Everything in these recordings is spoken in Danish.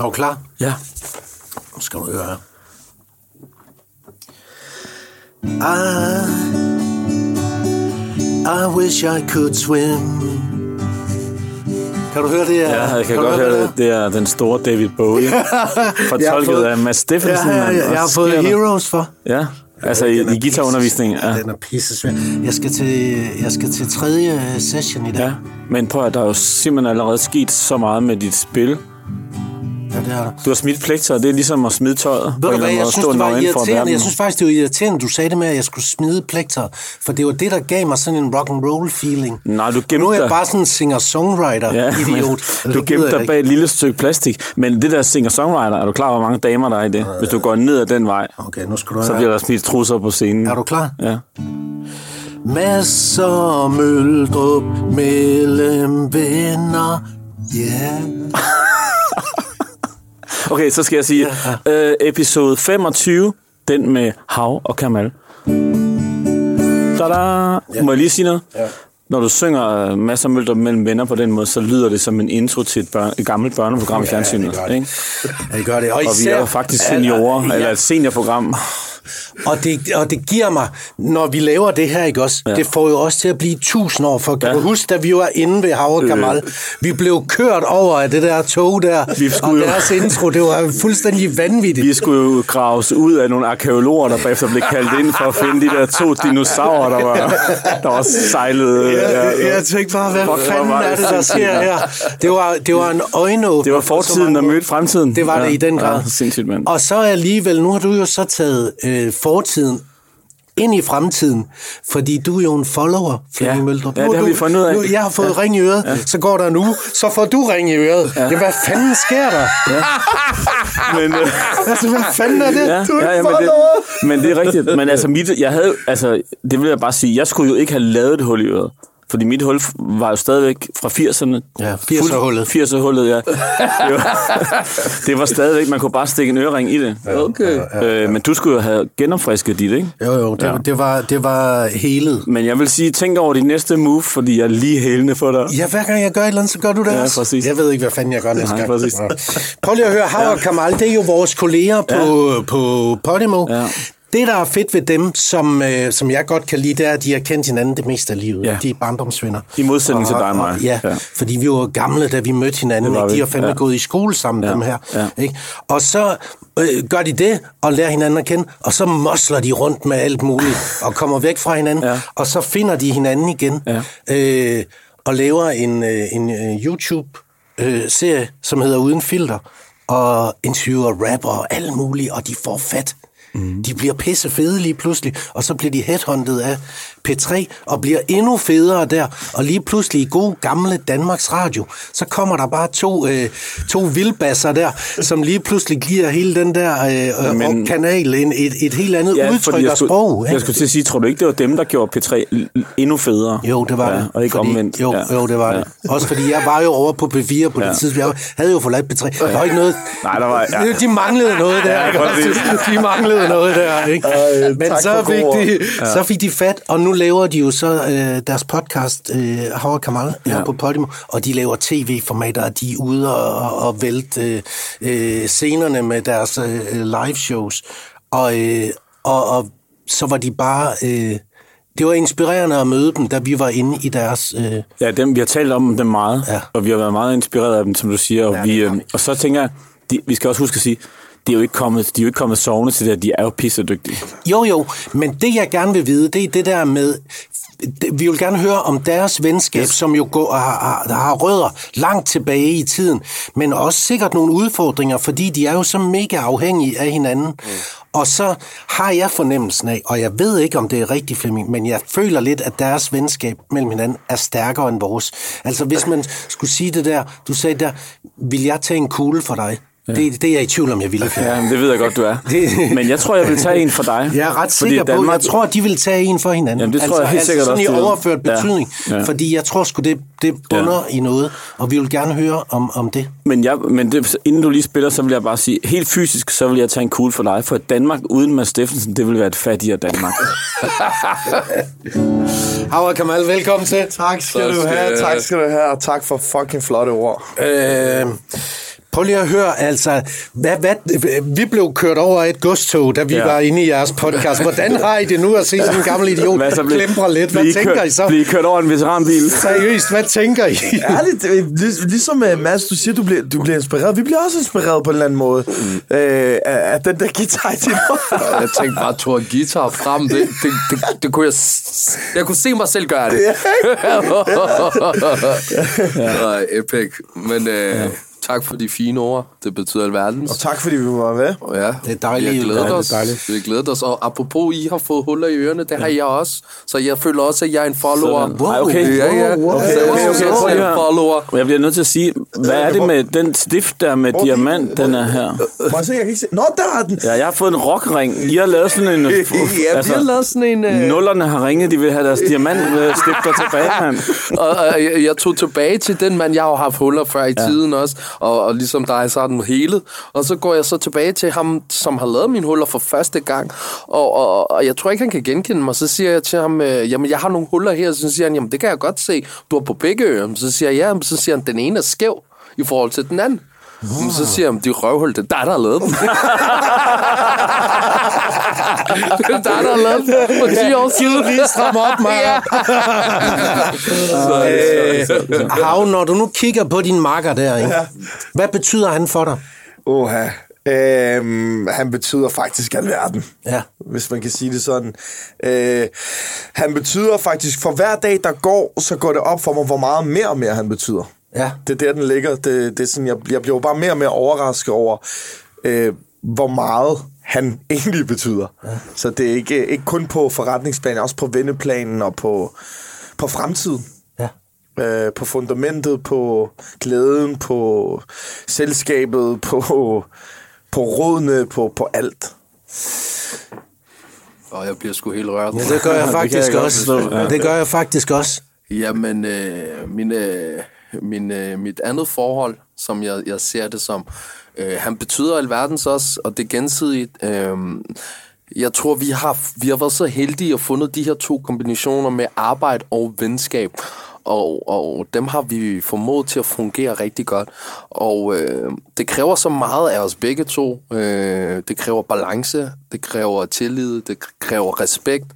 Er du klar? Ja. Nu skal du høre. I, I wish I could swim. Kan du høre det? Ja, jeg kan, du godt høre det. Det er den store David Bowie. Fortolket fået- af Mads Steffensen. Ja, ja, ja, jeg har fået? Heroes for. Ja, altså i, er i guitarundervisning. Ja. Den er pisse svær. Jeg skal til, jeg skal til tredje øh, session i dag. ja. Men prøv at der er jo simpelthen allerede sket så meget med dit spil. Ja det er der. Du har smidt plekter, og det er ligesom at smide tøjet. Ved du hvad, jeg synes, det var irriterende. Jeg synes faktisk, det var irriterende, du sagde det med, at jeg skulle smide plekter. For det var det, der gav mig sådan en rock and roll feeling. Nej, du Nu gemte er jeg bare sådan en singer-songwriter-idiot. men du gemte dig bag et lille stykke plastik. Men det der singer-songwriter, er du klar, hvor mange damer der er i det? Hvis du går ned ad den vej, Okay, nu skal du så bliver der smidt trusser på scenen. Er du klar? Ja. Masser møldrup mellem venner. Ja. Yeah. Okay, så skal jeg sige, øh, episode 25, den med Hav og Kamal. Tada! Ja. Må jeg lige sige noget? Ja. Når du synger øh, masser af møldre mellem venner på den måde, så lyder det som en intro til et, børn, et gammelt børneprogram i fjernsynet. det gør det. ikke? Ja, det gør det. Og, Og vi er jo faktisk seniorer, Ja, eller et seniorprogram. Og det, og det giver mig, når vi laver det her, ikke også? Ja. Det får jo også til at blive tusind år. For kan Ja. ja. du huske, da vi var inde ved Havre Kamal? Vi blev kørt over af det der tog der, Vi og skulle jo- deres intro. Det var fuldstændig vanvittigt. Vi skulle jo graves ud af nogle arkeologer, der bagefter blev kaldt ind for at finde de der to dinosaurer, der var, der var sejlet. Jeg, jeg tænkte bare, hvad Fuck, fanden var er det, der sker her? Det var, det var en øjenåbner. Det var fortiden, der mødte fremtiden. Det var det i den grad. Ja, sindssygt, mand. Og så alligevel, nu har du jo så taget øh, fortiden ind i fremtiden, fordi du er jo en follower, Flemming Ja. Møldrup. Ja, det har vi fundet ud af. Nu, jeg har fået ja. ring i øret, ja. så går der nu, så får du ring i øret. Ja. Det, hvad fanden sker der? Ja. Men, øh, Altså, hvad fanden er det? Ja, du er ja, ja, en men, det, men det er rigtigt. Men altså, mit, jeg havde, altså, det vil jeg bare sige, jeg skulle jo ikke have lavet et hul i øret. Fordi mit hul var jo stadigvæk fra 80'erne. Ja, 80'er-hullet. 80'er-hullet, ja. Det var, det var stadigvæk, man kunne bare stikke en ørering i det. Okay. Øh, men du skulle jo have genopfrisket dit, ikke? Jo, jo, det, Ja. ja. det, var, det var helet. Men jeg vil sige, tænk over dit næste move, fordi jeg er lige hælende for dig. Ja, hver gang jeg gør et eller andet, så gør du det Ja, også. præcis. Jeg ved ikke, hvad fanden jeg gør næste Nej, gang. præcis. Ja. Prøv lige at høre, Howard Kamal, det er jo vores kolleger på, ja. på Podimo. Ja. Det, der er fedt ved dem, som, øh, som jeg godt kan lide, det er, at de har kendt hinanden det meste af livet. Ja. De er barndomsvenner. I modsætning til dig og mig. Ja, Ja. ja, fordi vi var gamle, da vi mødte hinanden. Ikke? De vi. har fandme Ja. gået i skole sammen, Ja. dem her. Ja. Ikke? Og så øh, gør de det, og lærer hinanden at kende, og så mosler de rundt med alt muligt, og kommer væk fra hinanden, Ja. og så finder de hinanden igen, Ja. øh, og laver en, øh, en øh, YouTube-serie, som hedder Uden Filter, og interviewer rapper og alt muligt, og de får fat. Mm. De bliver pisse fede lige pludselig, og så bliver de headhunted af P3, og bliver endnu federe der, og lige pludselig i god gamle Danmarks Radio, så kommer der bare to, øh, to vildbasser der, som lige pludselig giver hele den der øh, Men- kanal en, et, et helt andet ja, udtryk jeg og sprog. Jeg ikke? skulle til at sige, tror du ikke, det var dem, der gjorde P3 l- endnu federe? Jo, det var ja, det. Og ikke fordi, omvendt. Jo, ja. jo, det var ja. det. Også fordi jeg var jo over på P4 på Ja. det tidspunkt. Jeg havde jo forladt P3. Der var ikke noget... Nej, der var- ja. De manglede noget der, Ja, ikke? De manglede noget der, ikke? Ej, Men så for fik, de, så fik de fat, og nu laver de jo så øh, deres podcast, øh, Howard Kamal, Ja. på Podimo, og de laver tv-formater, og de er ude og, og vælte øh, scenerne med deres øh, live-shows. Og, øh, og, og så var de bare... Øh, det var inspirerende at møde dem, da vi var inde i deres... Øh, Ja, dem, vi har talt om dem meget, Ja. og vi har været meget inspireret af dem, som du siger. Og, Ja, vi, øh, og så tænker jeg, de, vi skal også huske at sige, de er jo ikke kommet, de er jo ikke kommet sovende til det, her. de er jo pissedygtige. Jo, jo, men det jeg gerne vil vide, det er det der med, det- vi vil gerne høre om deres venskab, yes. som jo går, har, har, har rødder langt tilbage i tiden, men også sikkert nogle udfordringer, fordi de er jo så mega afhængige af hinanden. Mm. Og så har jeg fornemmelsen af, og jeg ved ikke, om det er rigtigt, Flemming, men jeg føler lidt, at deres venskab mellem hinanden er stærkere end vores. Altså hvis man skulle sige det der, du sagde der, vil jeg tage en kugle for dig? Ja. Det, det er jeg i tvivl om, jeg ville. Ja, men det ved jeg godt, du er. Men jeg tror, jeg vil tage en for dig. Jeg er ret sikker på, Danmark- jeg tror, de vil tage en for hinanden. Jamen, det tror altså, jeg helt altså sikkert sådan også, i de vil. overført Ja. betydning. Ja. Fordi jeg tror sgu, det, det bunder ja. i noget, og vi vil gerne høre om, om det. Men, jeg, men det, inden du lige spiller, så vil jeg bare sige, helt fysisk, så vil jeg tage en kugle for dig, for Danmark uden Mads Steffensen, det vil være et fattigere Danmark. Howard Kamal, velkommen til. Tak skal Så du skal- have, tak skal du have, og tak for fucking flotte ord. Øh, Prøv lige at høre, altså, hvad, hvad, vi blev kørt over et godstog, da vi ja. var inde i jeres podcast. Hvordan har I det nu at se sådan en gammel idiot Hvad så bliver- klemper lidt? Hvad tænker kørt, I så? Blive kørt over en veteranbil. Seriøst, hvad tænker I? Ærligt, øh, lig- ligesom uh, Mads, du siger, du bliver, du bliver inspireret. Vi bliver også inspireret på en eller anden måde mm. øh, af, den der guitar i din Jeg tænkte bare, at tog guitar frem. Det, det, det, det kunne jeg... Jeg kunne se mig selv gøre det. Nej, epic. Men øh, tak for de fine ord. Det betyder alverden. Og tak, fordi vi var med. Ja, Det er dejligt. Vi har glædet Ja, det er os. dejligt. Vi har glædet os. Og apropos, I har fået huller i ørerne, det har jeg også. Så jeg føler også, at jeg er en follower. Sådan. Ej, okay. Ja, ja. Wow, wow. Jeg Okay, synes okay, også, prøv jeg er follower. Jeg bliver nødt til at sige, hvad er det med den stift der med diamant, den er her? Må jeg se, jeg kan ikke se. Nå, der er den. Ja, jeg har fået en rockring. I har lavet sådan en... altså, Ja, vi har lavet sådan en... øh, Nullerne har ringet, de vil have deres diamantstifter tilbage, mand. og, og jeg, jeg tog tilbage til den mand, jeg har haft huller før i ja. tiden også, og, og ligesom dig, så er den helet. Og så går jeg så tilbage til ham, som har lavet mine huller for første gang, og, og, og jeg tror ikke, han kan genkende mig. Så siger jeg til ham, øh, jamen jeg har nogle huller her, så siger han, jamen det kan jeg godt se, du har på begge ører. Så siger jeg, ja, så siger han, den ene er skæv i forhold til den anden. Men så siger han, de røvhul, det er dig, der har lavet dem. det er dig, der har lavet dem for 10 år siden. lige stramme op, Maja. Øh, Hav, når du nu kigger på din makker der, ikke? hvad betyder han for dig? Oha. Øhm, han betyder faktisk alverden. Ja. Hvis man kan sige det sådan. Øh, han betyder faktisk, for hver dag, der går, så går det op for mig, hvor meget mere og mere han betyder. Ja. Det er der, den ligger. Det, det er sådan, jeg, jeg bliver jo bare mere og mere overrasket over, øh, hvor meget han egentlig betyder. Ja. Så det er ikke, ikke kun på forretningsplanen, også på venneplanen og på, på fremtiden. Ja. Øh, på fundamentet, på glæden, på selskabet, på, på rådene, på, på alt. Og jeg bliver sgu helt rørt. Ja, det gør jeg faktisk jeg godt også. ja. Det gør jeg faktisk også. Jamen, øh, min, øh, min, øh, mit andet forhold, som jeg, jeg ser det som, øh, han betyder alverdens også, og det er gensidigt. Øh, jeg tror, vi har, vi har været så heldige at fundet de her to kombinationer med arbejde og venskab. Og, og dem har vi formået til at fungere rigtig godt. Og øh, det kræver så meget af os begge to. Øh, det kræver balance, det kræver tillid, det kræver respekt.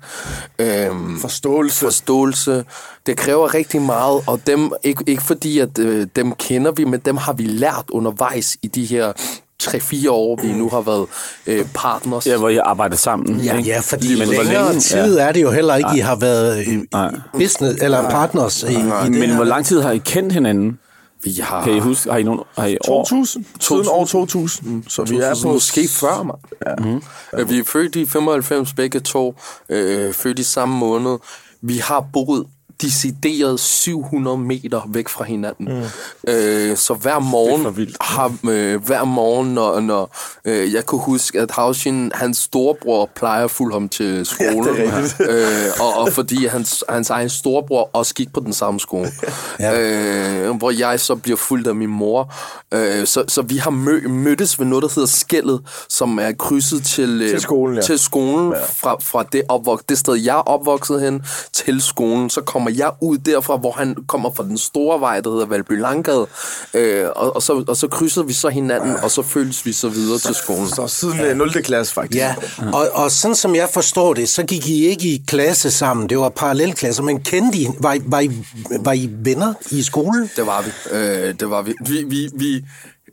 Øh, Forståelse. forståelse. Det kræver rigtig meget, og dem, ikke, ikke fordi, at øh, dem kender vi, men dem har vi lært undervejs i de her 3-4 år, vi nu har været øh, partners. Ja, hvor I arbejder sammen. Ja, ikke? ja fordi Men hvor længere længe- tid er det jo heller ikke, I har været i, Nej. i business, eller partners i, i det Men her. hvor lang tid har I kendt hinanden? Vi har... Kan I huske, har I nogen, har I år? 2000. Siden år 2000. Så vi er på... Måske før, mand. Ja. Mm-hmm. Vi er født i 95 begge to, øh, født i samme måned. Vi har boet decideret 700 meter væk fra hinanden. Mm. Øh, så hver morgen har øh, hver morgen, når, når øh, jeg kunne huske, at Haushin, hans storebror, plejer at fulde ham til skolen. Ja, øh, og, og fordi hans, hans egen storebror også gik på den samme skole. ja. øh, hvor jeg så bliver fuldt af min mor. Øh, så, så vi har mø, mødtes ved noget, der hedder Skældet, som er krydset til, øh, Til skolen, ja. til skolen ja. fra, fra det, opvok, det sted, jeg er opvokset hen, til skolen. Så kommer jeg ud derfra, hvor han kommer fra den store vej, der hedder Valby Langgade. Øh, og, og, så, og så krydser vi så hinanden, og så følges vi så videre til skolen. Så siden ja. 0. klasse, faktisk. Ja, og, og sådan som jeg forstår det, så gik I ikke i klasse sammen. Det var parallelklasser, men kendte I, var, I, var, I, var I venner i skolen? Det var vi. Øh, det var vi. Vi, vi, vi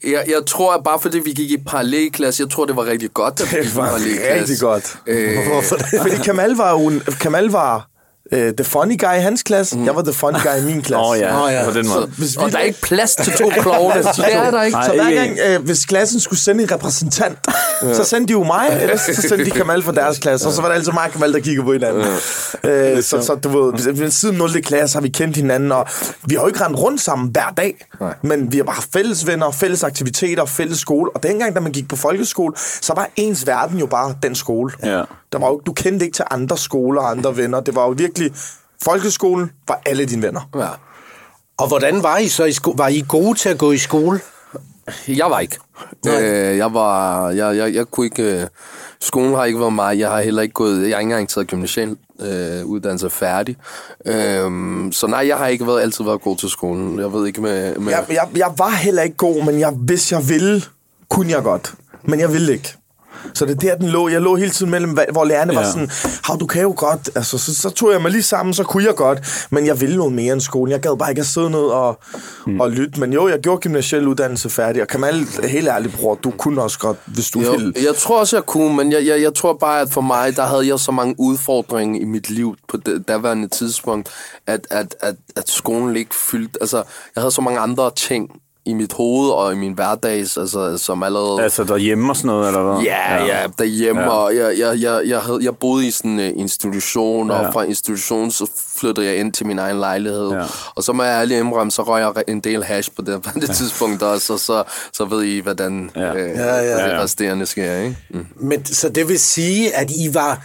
jeg, jeg tror, at bare fordi vi gik i parallelklasse, jeg tror, det var rigtig godt, at vi gik i Det var parallelklasse. rigtig godt. Øh, Hvorfor det? Fordi Kamal var en- Kamal var uh, the funny guy i hans klasse. Mm. Jeg var the funny guy i min klasse. Åh oh, ja, oh, ja. ja, på den måde. så, og der er ikke plads til to klovne. det er der ikke. Så hver gang, øh, hvis klassen skulle sende en repræsentant, så sendte de jo mig, eller så sendte de Kamal fra deres klasse, og så var det altid mig og Kamal, der kiggede på hinanden. Øh, så, så du ved, hvis- siden 0. klasse har vi kendt hinanden, og vi har jo ikke rendt rundt sammen hver dag, men vi har bare haft fælles venner, fælles aktiviteter, fælles skole, og dengang, da man gik på folkeskole, så var ens verden jo bare den skole. Ja. Der var jo, du kendte ikke til andre skoler og andre venner. Det var jo virkelig, folkeskolen var alle dine venner. Ja. Og hvordan var I så i skole? Var I gode til at gå i skole? Jeg var ikke. Øh, jeg var... Jeg, jeg, jeg kunne ikke... Øh, skolen har ikke været mig. Jeg har heller ikke gået... Jeg har ikke engang taget gymnasial øh, uddannelse færdig. Øhm, så nej, jeg har ikke været, altid været god til skolen. Jeg ved ikke med... med Jeg, jeg, jeg var heller ikke god, men jeg, hvis jeg ville, kunne jeg godt. Men jeg ville ikke. Så det er der, den lå. Jeg lå hele tiden mellem, hvor lærerne ja. var sådan, Hav, du kan jo godt. Altså, så, så tog jeg mig lige sammen, så kunne jeg godt. Men jeg ville noget mere end skolen. Jeg gad bare ikke at sidde ned og, mm. og lytte. Men jo, jeg gjorde gymnasiel uddannelse færdig. Og Kamal, helt ærligt, bror, du kunne også godt, hvis du Jo, ville. jeg tror også, jeg kunne, men jeg, jeg, jeg tror bare, at for mig, der havde jeg så mange udfordringer i mit liv på det daværende tidspunkt, at, at, at, at skolen ikke fyldte... Altså, jeg havde så mange andre ting i mit hoved og i min hverdags, altså, som allerede... Altså derhjemme og sådan noget, eller hvad? Ja, ja, derhjemme, Ja. ja. og jeg, jeg, jeg, jeg, havde, jeg boede i sådan en uh, institution, ja. Ja. og fra institutionen så flyttede jeg ind til min egen lejlighed. Ja. Og så må jeg ærlig indrømme, så røg jeg en del hash på det, på det tidspunkt også, og så, så ved I, hvordan Ja. øh, Ja, ja, det ja. resterende sker, ikke? Mm. Men så det vil sige, at I var,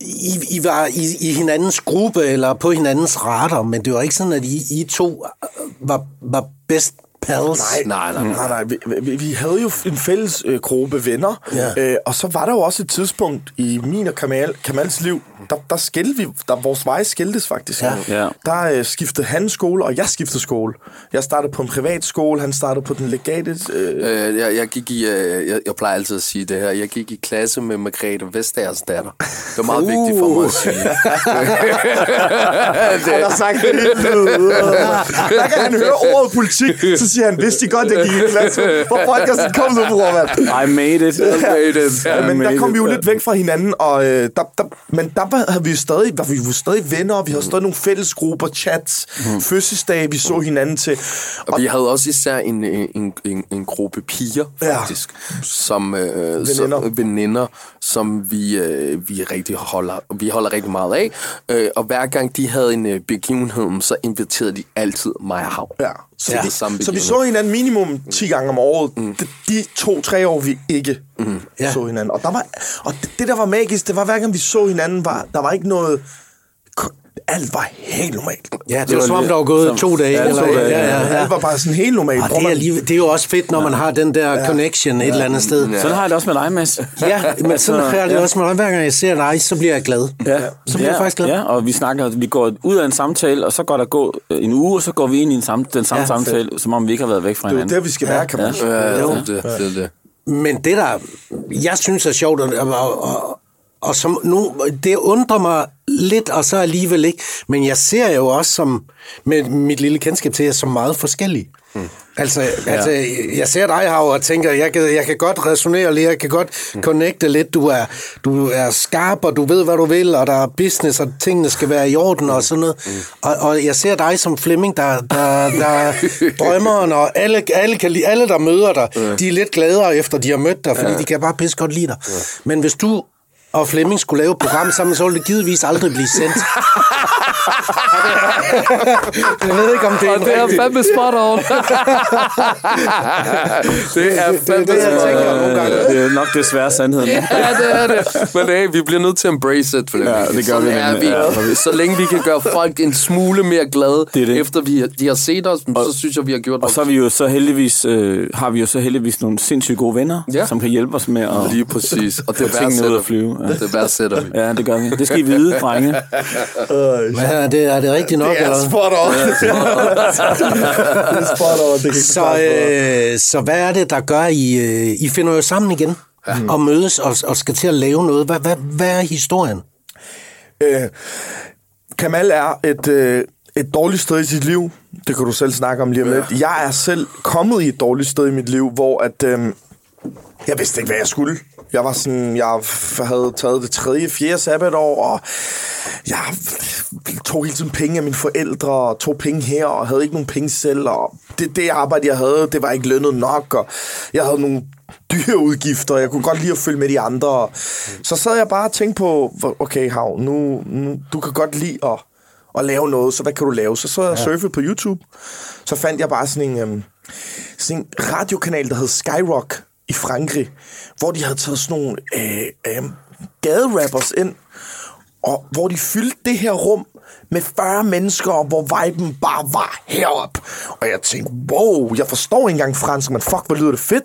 I, I var i, i hinandens gruppe eller på hinandens radar, men det var ikke sådan, at I, I to øh, var, var bedst pals? Nej, nej, nej. Nej, nej, vi, vi, vi havde jo en fælles øh, gruppe venner, Ja. øh, og så var der jo også et tidspunkt i min og Kamal, Kamals liv, der, der skilte vi, der vores veje skiltes faktisk. Ja. Ja. Der øh, skiftede han skole, og jeg skiftede skole. Jeg startede på en privat skole, han startede på den legale... Øh, Øh, jeg, jeg gik i, øh, jeg, jeg plejer altid at sige det her, jeg gik i klasse med Margrethe Vestagers datter. Det var meget uh. vigtigt for mig at sige. han har sagt det. Der kan han høre ordet politik, så siger han, vidste de godt, jeg gik i klasse? Hvor podcasten kom nu, bror, mand? I made it. Ja, men der made kom it. vi jo lidt væk fra hinanden, og øh, der, der, men der var, havde vi stadig, var vi jo stadig venner, og vi havde stadig nogle fællesgrupper, chats, mm. fødselsdage, vi så hinanden til. Og vi havde også især en, en, en, en gruppe piger, Ja. faktisk, som, øh, Veninder. Som, veninder, som vi, øh, vi, rigtig holder, vi holder rigtig meget af. Øh, og hver gang de havde en øh, begivenhed, så inviterede de altid mig og Hav. Ja. Så, Ja. vi, Samme så vi så hinanden minimum 10 gange om året. Mm. De, de to-tre år, vi ikke mm. Ja. så hinanden. Og, der var, og det, det, der var magisk, det var hver gang vi så hinanden, var, der var ikke noget... Alt var helt normalt. Ja, det var som om, der var gået to dage. Ja, eller, to dage, ja, ja, ja. Alt var bare sådan helt normalt. Og det, er lige, det er jo også fedt, når man har den der connection et eller andet sted. Sådan har jeg det også med dig, Mads. Ja, men sådan har jeg det også med dig. Hver gang jeg ser dig, så bliver jeg glad. Ja. Så bliver jeg faktisk glad. Ja, og vi snakker, vi går ud af en samtale, og så går der gå øh, en uge, og så går vi ind i en sam, den samme Ja, ja, samtale, som om vi ikke har været væk fra det er hinanden. der, vi skal være, kan man sige. Ja, det, er det, det, er det. Men det der, jeg synes er sjovt, og, og, og, og som nu, det undrer mig lidt, og så alligevel ikke, men jeg ser jo også som, med mit lille kendskab til jer, som meget forskellige. Mm. Altså, ja. altså, jeg ser dig, Hav, og tænker, jeg kan, jeg kan godt resonere lidt, jeg kan godt mm. connecte lidt. Du er, du er skarp, og du ved, hvad du vil, og der er business, og tingene skal være i orden og sådan noget. Mm. Og, og jeg ser dig som Flemming, der, der, der er drømmeren, og alle, alle, kan, alle, der møder dig, de er lidt gladere efter, de har mødt dig, fordi de kan bare pisse godt lide dig. Men hvis du og Flemming skulle lave et program sammen, så ville det givetvis aldrig blive sendt. jeg ved ikke, om det er en Og det er fandme spot on. det er det er fandme det, jeg spot on. det er nok desværre sandheden. Ja, det er det. Men hey, vi bliver nødt til at embrace it. For Ja, det gør vi er vi. Så længe vi kan gøre folk en smule mere glade, Det er det. efter vi, de har set os, så synes jeg, vi har gjort Og så er vi jo så heldigvis, øh, har vi jo så heldigvis nogle sindssygt gode venner, Ja. ja. som kan hjælpe os med at Lige præcis. Og det få tingene ud at flyve. Vi. Det værdsætter vi. Ja, det gør vi. Det skal I vide, drenge. Hvad er det, er det rigtigt nok? Det er eller? spot on. det er spot on. Det Så, øh, så hvad er det, der gør, I, øh, I finder jo sammen igen ja. og mødes og, og skal til at lave noget? Hvad, hvad, hvad er historien? Øh, Kamal er et, øh, et dårligt sted i sit liv. Det kan du selv snakke om lige om lidt. Jeg er selv kommet i et dårligt sted i mit liv, hvor at, øh, jeg vidste ikke, hvad jeg skulle. Jeg var sådan, jeg havde taget det tredje, fjerde sabbatår, og jeg tog hele tiden penge af mine forældre, og tog penge her, og havde ikke nogen penge selv, og det, det arbejde, jeg havde, det var ikke lønnet nok, og jeg havde nogle dyre udgifter, og jeg kunne godt lide at følge med de andre. Så sad jeg bare og tænkte på, okay, Hav, nu, nu, du kan godt lide at, at lave noget, så hvad kan du lave? Så så jeg og surfede på YouTube, så fandt jeg bare sådan en, øhm, sådan en radiokanal, der hed Skyrock i Frankrig, hvor de havde taget sådan nogle øh, øh, gaderappers ind, og hvor de fyldte det her rum med 40 mennesker, og hvor viben bare var herop. Og jeg tænkte, wow, jeg forstår ikke engang fransk, men fuck, hvor lyder det fedt.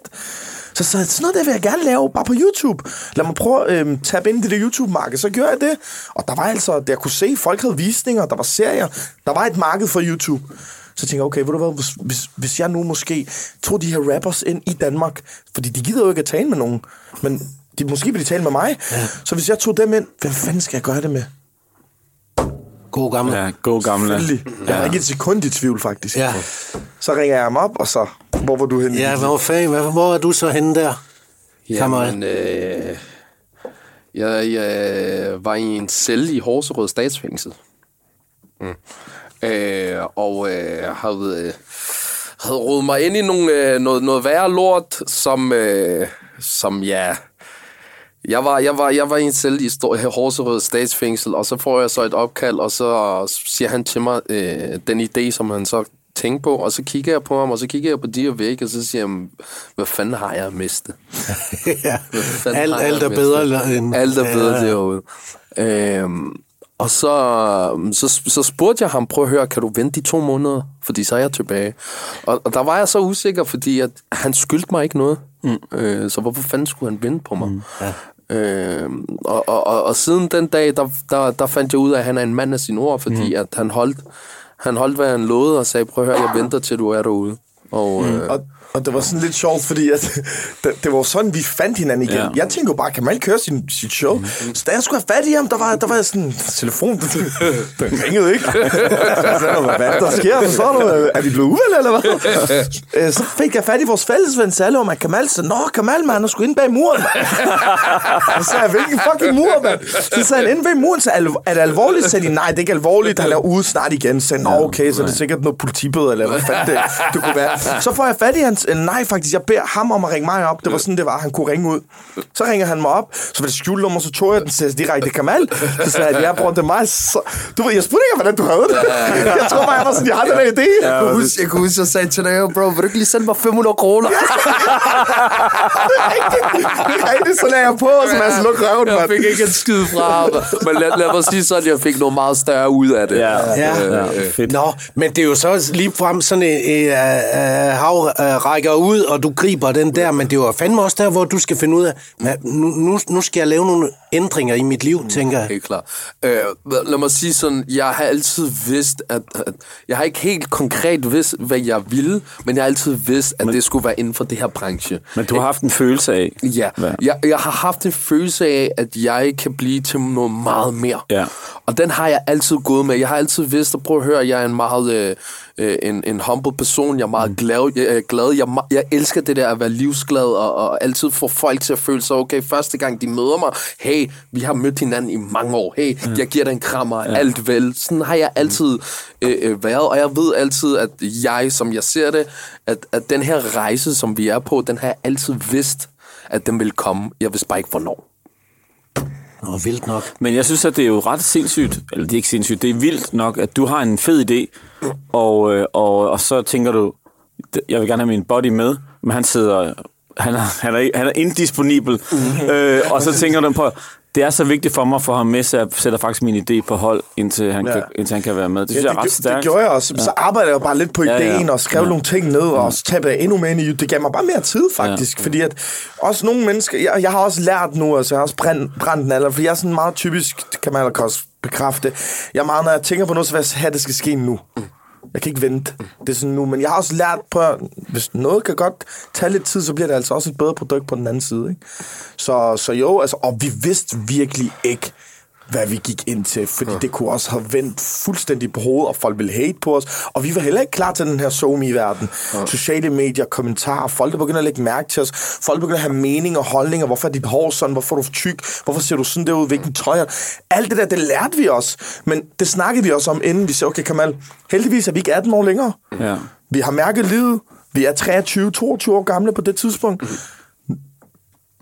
Så sagde jeg, sådan noget der vil jeg gerne lave, bare på YouTube. Lad mig prøve at øh, tabe ind i det der YouTube-marked. Så gjorde jeg det. Og der var altså, der kunne se, folk havde visninger, der var serier. Der var et marked for YouTube. Så tænkte jeg, okay, ved du hvad, hvis, hvis, hvis jeg nu måske tog de her rappers ind i Danmark, fordi de gider jo ikke at tale med nogen, men de måske vil de tale med mig. Ja. Så hvis jeg tog dem ind, hvad fanden skal jeg gøre det med? God gammel. Ja, god gamle. Selvfølgelig. Jeg er ikke et sekund i tvivl, faktisk. Ja. Så ringer jeg ham op, og så, hvor var du henne? Ja, hvor, fanden, hvor, hvor er du så henne der? Jamen, øh, jeg, jeg var i en celle i Horserød statsfængsel. Mm. Øh, og øh, havde, øh, havde rodet mig ind i nogle, øh, noget, noget værre lort, som, øh, som ja... Jeg var, jeg, var, jeg var i en celle i Horserød statsfængsel, og så får jeg så et opkald, og så siger han til mig øh, den idé, som han så tænkte på, og så kigger jeg på ham, og så kigger jeg på de her vægge, og så siger jeg, hvad fanden har jeg mistet? ja. fanden Alt, alt er bedre end... Alt er bedre Ja. derude. Øhm, og så, så, så spurgte jeg ham, prøv at høre, kan du vente de to måneder? Fordi så er jeg tilbage. Og, og der var jeg så usikker, fordi at han skyldte mig ikke noget. Mm. Øh, så hvorfor fanden skulle han vente på mig? Mm. Ja. Øhm, og, og, og, og siden den dag, der, der, der fandt jeg ud af, at han er en mand af sine ord, fordi mm. at han holdt, han holdt, hvad han lovede, og sagde, prøv at høre, jeg venter til du er derude. Og, mm. øh, Og, og det var sådan lidt sjovt, fordi at, det, det var sådan, vi fandt hinanden igen. Ja. Jeg tænkte jo bare, Kamal kører sin, sit show. Mm. Så da jeg skulle have fat i ham, der var, der var sådan, telefon, den, den ringede ikke. så, hvad er det, der sker? Forstår du? Er vi blevet uvel, eller hvad? Øh, så fik jeg fat i vores fællesven Salle, og Kamal så, Nå, Kamal, man, han er sgu inde bag muren. mand." så sagde jeg, hvilken fucking mur, mand? Så sagde han, inde bag muren, så er, det- er alvorligt? Så sagde de, nej, det er ikke alvorligt, han er ude snart igen. Så sagde Nå, okay, så er det sikkert noget politibøde, eller hvad fanden det, det kunne være. Så får jeg fat i hans, øh, nej faktisk, jeg beder ham om at ringe mig op. Det var sådan, det var, han kunne ringe ud. Så ringer han mig op, så var det skjulnummer, så tog jeg den til direkte Kamal. Så sagde jeg, jeg brugte mig. Så, du ved, jeg spurgte ikke, hvordan du havde det. Jeg tror bare, jeg var sådan, jeg har den her idé. jeg, kunne huske, jeg kunne huske, jeg sagde til dig, bro, vil du ikke lige sende mig 500 kroner? Rigtig, så lagde jeg på, og så man så lukke røven, Jeg fik ikke en skid fra ham. Men lad, lad mig sige sådan, jeg fik noget meget større ud af det. Ja, Ja. ja, fedt. Nå, men det er jo så lige frem sådan en uh, uh, hav uh, rækker ud, og du griber den der, men det var fandme også der, hvor du skal finde ud af, nu, nu, nu skal jeg lave nogle ændringer i mit liv, tænker jeg. Helt klart. Øh, lad mig sige sådan, jeg har altid vidst, at, at jeg har ikke helt konkret vidst, hvad jeg ville, men jeg har altid vidst, at men, det skulle være inden for det her branche. Men du har haft en følelse af... Ja, Hvad? jeg, jeg har haft en følelse af, at jeg kan blive til noget meget mere. Ja. Og den har jeg altid gået med. Jeg har altid vidst, at prøv at høre, jeg er en meget øh, øh, en, en humble person. Jeg er meget glad. Jeg, er glad. Jeg, jeg elsker det der at være livsglad og, og altid få folk til at føle sig, okay, første gang de møder mig, hey, vi har mødt hinanden i mange år. Hey, ja. jeg giver dig en krammer, ja. alt vel. Sådan har jeg altid øh, øh, været, og jeg ved altid, at jeg, som jeg ser det, at, at den her rejse, som vi er på, den har jeg altid vidst, at den vil komme. Jeg vidste bare ikke, hvornår. Nå, vildt nok. Men jeg synes, at det er jo ret sindssygt, eller det er ikke sindssygt, det er vildt nok, at du har en fed idé, og, øh, og, og så tænker du, jeg vil gerne have min body med, men han sidder, han er, han er, han er indisponibel, øh, og så tænker du på, det er så vigtigt for mig få ham med, så jeg sætter faktisk min idé på hold, indtil han, ja. Ja. kan, indtil han kan være med. Det synes Ja, jeg er ret det, stærkt. det gjorde jeg også. Så arbejdede jeg bare lidt på Ja, ideen ja. og skrev Ja. nogle ting ned, og så tabte jeg endnu mere ind i det. gav mig bare mere tid, faktisk. Fordi at også nogle mennesker... Jeg, jeg har også lært nu, altså jeg har også brændt, brændt den alder, fordi jeg er sådan meget typisk, det kan man også bekræfte. Jeg er meget, når jeg tænker på noget, så vil jeg have, at det skal ske nu. Jeg kan ikke vente. Det er sådan nu. Men jeg har også lært på, at hvis noget kan godt tage lidt tid, så bliver det altså også et bedre produkt på den anden side. Ikke? Så, så jo, altså, og vi vidste virkelig ikke, hvad vi gik ind til, fordi ja. det kunne også have vendt fuldstændig på hovedet, og folk ville hate på os, og vi var heller ikke klar til den her somi-verden. Ja. Sociale medier, kommentarer, folk der begynder at lægge mærke til os, folk begynder at have mening og holdninger, hvorfor er dit hår sådan, hvorfor er du tyk, hvorfor ser du sådan der ud, hvilken tøj har- Alt det der, det lærte vi også, men det snakkede vi også om, inden vi sagde, okay Kamal, heldigvis er vi ikke 18 år længere. Ja. Vi har mærket livet, vi er 23-22 år gamle på det tidspunkt.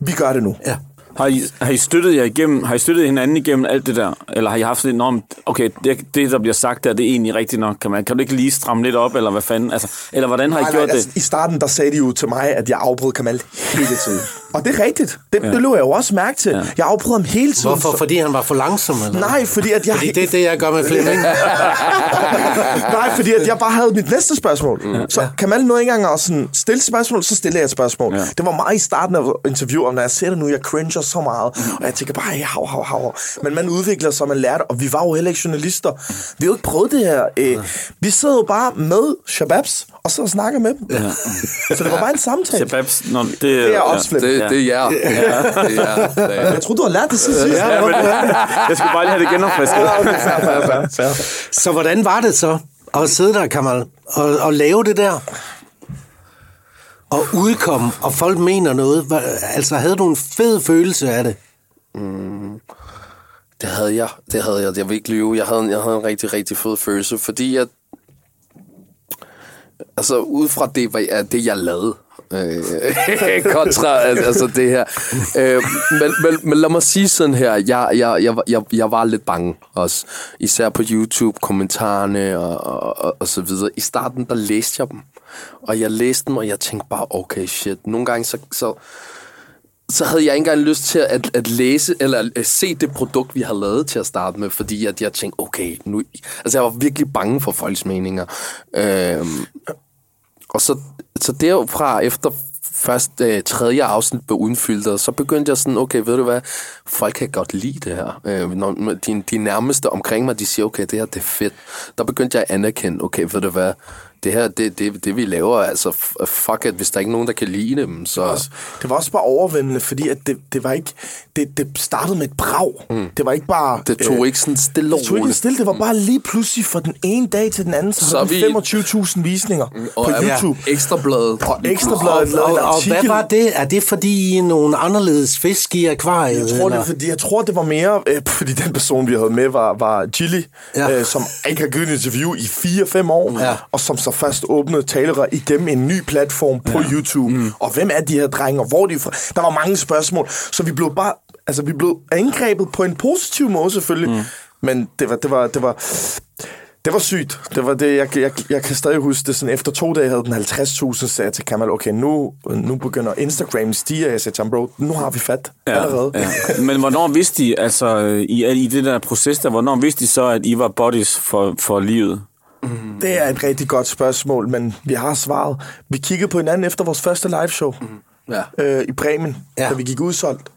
Vi gør det nu. Ja. Har I, har I støttet jer igennem, har I støttet hinanden igennem alt det der? Eller har I haft sådan en om, okay, det, det, der bliver sagt der, det er egentlig rigtigt nok. Kan, man, kan du ikke lige stramme lidt op, eller hvad fanden? Altså, eller hvordan har I Nej, gjort nej, det? altså, I starten, der sagde de jo til mig, at jeg afbrød Kamal hele tiden. Og det er rigtigt. Det, ja. det løber jeg jo også mærke til. Ja. Jeg afprøvede ham hele tiden. Hvorfor? Fordi han var for langsom? Eller? Nej, fordi at jeg... Fordi det er det, jeg gør med Flemming. Nej, fordi at jeg bare havde mit næste spørgsmål. Mm. Så Kamal nåede ikke engang at sådan stille spørgsmål, så stiller jeg et spørgsmål. Ja. Det var meget i starten af interviewet, når jeg ser det nu, jeg cringer så meget. Mm. Og jeg tænker bare, hey, hav, hav, hav. Men man udvikler sig, man lærer det, og vi var jo heller ikke journalister. Vi har jo ikke prøvet det her. Øh, vi sidder jo bare med Shababs, og så snakker med dem. Ja. Så det var bare en samtale. Shababs, nå, det, Det er også ja. Det, det er jer. Ja. Det er jer. Er. Jeg troede, du har lært det sidst. Ja, men, jeg skulle bare lige have det genopfrisket. fair, fair, fair, fair. Så hvordan var det så at sidde der, Kamal, og, og lave det der? Og udkomme, og folk mener noget. Altså, havde du en fed følelse af det? Mm, Det havde jeg. Det havde jeg. Jeg vil ikke lyve. Jeg havde, en- jeg havde en rigtig, rigtig fed følelse, fordi jeg... Altså, ud fra det, hvad jeg, det jeg lavede, øh, kontra altså det her. Øh, men, men, men lad mig sige sådan her, jeg, jeg, jeg, jeg, jeg var lidt bange også. Især på YouTube, kommentarerne og, og, og, og så videre. I starten, der læste jeg dem. Og jeg læste dem, og jeg tænkte bare, okay, shit. Nogle gange, så, så, så havde jeg ikke engang lyst til at, at læse, eller at se det produkt, vi har lavet til at starte med, fordi at jeg tænkte, okay, nu... Altså, jeg var virkelig bange for folks meninger. Øhm, og så, så derfra, efter først øh, tredje afsnit blev udfyldt, så begyndte jeg sådan, okay, ved du hvad, folk kan godt lide det her. Øh, når de, de nærmeste omkring mig, de siger, okay, det her, det er fedt. Der begyndte jeg at anerkende, okay, ved du hvad, det her, det, det, det vi laver, altså, fuck it, hvis der ikke er nogen, der kan lide dem, så... Det var også bare overvældende, fordi at det, det var ikke... Det, det startede med et brag. Mm. Det var ikke bare... Det tog ikke sådan stille og Det tog ikke stille, det var bare lige pludselig fra den ene dag til den anden, så, Så havde vi vi- 25.000 visninger på Og er- YouTube. Ekstrabladet. Og Ekstrabladet Og, en og hvad var det? Er det fordi I er nogle anderledes fisk i akvariet? Jeg tror, det, eller? er fordi, jeg tror, det var mere, øh, fordi den person, vi havde med, var, var Chili, Ja. ja. øh, som ikke har givet et interview i 4-5 år, Ja. og som så først åbnede talerør igennem en ny platform på ja. YouTube. Mm. Og hvem er de her drenge, og hvor er de fra? Der var mange spørgsmål, så vi blev bare, altså vi blev angrebet på en positiv måde selvfølgelig, mm. men det var, det var, det var, det var sygt. Det var det, jeg, jeg, jeg kan stadig huske det. Sådan, efter to dage havde den 50.000, sagde jeg til Kamal, okay, nu, nu begynder Instagram stige, og jeg sagde til ham, bro, nu har vi fat allerede. Ja. Men hvornår vidste I, altså i, i det der proces der, hvornår vidste I så, at I var buddies for, for livet? Det er et rigtig godt spørgsmål, men vi har svaret. Vi kiggede på hinanden efter vores første liveshow Ja. øh, i Bremen, ja. da vi gik udsolgt.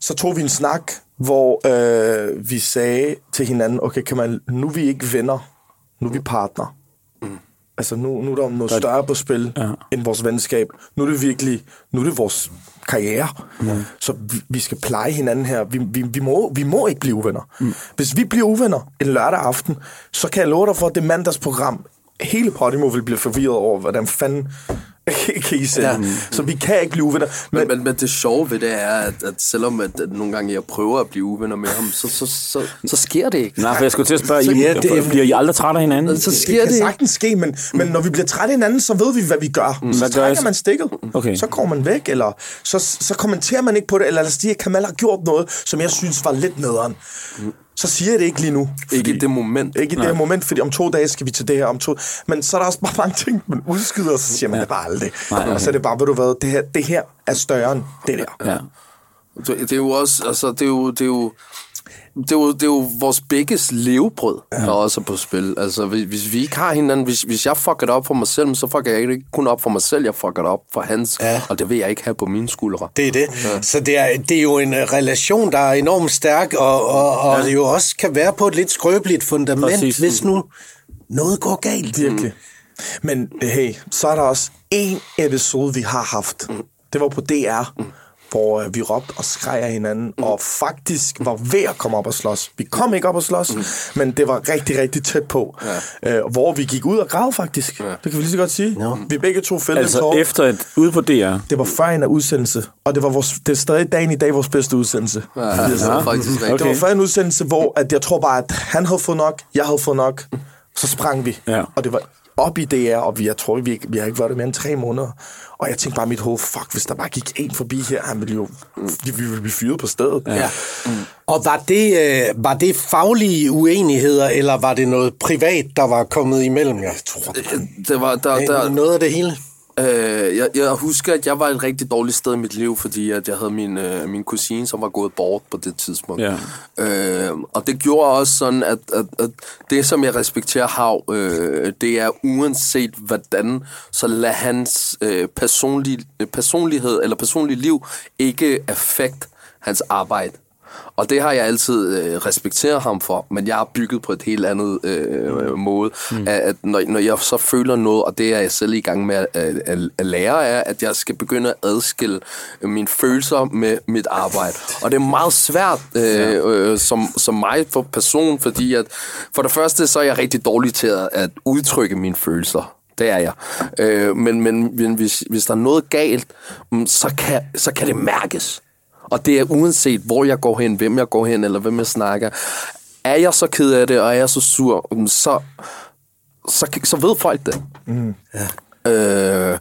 Så tog vi en snak, hvor øh, vi sagde til hinanden, okay, kan man, nu er vi ikke venner, nu er vi partner. Altså nu, nu er der noget større på spil ja. end vores venskab. Nu er det virkelig, nu er det vores karriere. Mm. Så vi, vi skal pleje hinanden her. Vi, vi, vi, må, vi må ikke blive uvenner. Mm. Hvis vi bliver uvenner en lørdag aften, så kan jeg love dig for, at det mandagsprogram, hele Podimo vil blive forvirret over, hvordan fanden kan I sende. Ja. Så vi kan ikke blive uvenner. Men, men, men det sjove ved det er, at, at selvom at, at nogle gange jeg prøver at blive uvenner med ham, så, så, så, så sker det ikke. Nej, for jeg skulle til at spørge, Så- I, ja, det- bliver I aldrig trætte af hinanden? Så det sker kan det, ikke. sagtens ske, men, men når vi bliver trætte af hinanden, så ved vi, hvad vi gør. Mm. Så Hvad gør trækker så? man stikket. Okay. Så går man væk, eller så, så kommenterer man ikke på det, eller lad os sige, at Kamal har gjort noget, som jeg synes var lidt nederen. Så siger jeg det ikke lige nu. Ikke i det moment. Ikke i det her moment, fordi om to dage skal vi til det her. Om to... Men så er der også bare mange ting, man udskyder, og så siger man ja. det bare aldrig. Nej. Og så er det bare, ved du hvad, det her, det her er større end det der. Ja. Det, det er jo også, altså, det er jo, det er jo, det er jo, det er jo vores begges levebrød, der også er på spil. Altså, hvis, hvis vi ikke har hinanden, hvis, hvis jeg fucker det op for mig selv, så fucker jeg ikke kun op for mig selv, jeg fucker det op for hans, Ja. og det vil jeg ikke have på mine skuldre. Det er det. Ja. Så det er, det er jo en øh, relation, der er enormt stærk, og, og, og ja. jo også kan være på et lidt skrøbeligt fundament, Præcis. Hvis nu noget går galt. Virkelig. Men hey, så er der også en episode, vi har haft. Det var på DR, hvor øh, vi råbte og skreg af hinanden, og faktisk var ved at komme op og slås. Vi kom ikke op og slås, men det var rigtig, rigtig tæt på. Ja. Øh, hvor vi gik ud og græd faktisk. Ja. Det kan vi lige så godt sige. Ja. Vi begge to fældede Altså tårer. efter et ude på DR. Det var før en af udsendelse, og det var vores, det er stadig dagen i dag vores bedste udsendelse. Ja, det er faktisk. Det var før en udsendelse, hvor at jeg tror bare, at han havde fået nok, jeg havde fået nok. Så sprang vi. Ja. Og det var op i DR, og vi, jeg tror, vi, ikke- vi har ikke været der mere end tre måneder. Og jeg tænkte bare i mit hoved, fuck, hvis der bare gik en forbi her, han ville jo, vi, vi ville blive fyret på stedet. Ja. Mm. Og var det, øh, var det faglige uenigheder, eller var det noget privat, der var kommet imellem jer? Jeg tror, Det var, der, der, der, noget af det hele. Øh, jeg, jeg husker, at jeg var et rigtig dårligt sted i mit liv, fordi at jeg havde min, øh, min kusine, som var gået bort på det tidspunkt. Ja. Øh, og det gjorde også sådan, at, at, at det, som jeg respekterer Hav, øh, det er uanset hvordan, så lad hans øh, personlig, personlighed eller personlige liv ikke affekt hans arbejde. Og det har jeg altid øh, respekteret ham for, men jeg er bygget på et helt andet øh, måde. Mm. At, at når, når jeg så føler noget, og det er jeg selv i gang med at, at, at lære, er, at jeg skal begynde at adskille mine følelser med mit arbejde. Og det er meget svært øh, øh, som, som mig for person, fordi at for det første, så er jeg rigtig dårlig til at, at udtrykke mine følelser. Det er jeg. Øh, men men, men hvis, hvis der er noget galt, mm, så kan, så kan det mærkes. Og det er uanset, hvor jeg går hen, hvem jeg går hen, eller hvem jeg snakker. Er jeg så ked af det, og er jeg så sur, så, så, så ved folk det. Mm. Ja. Øh,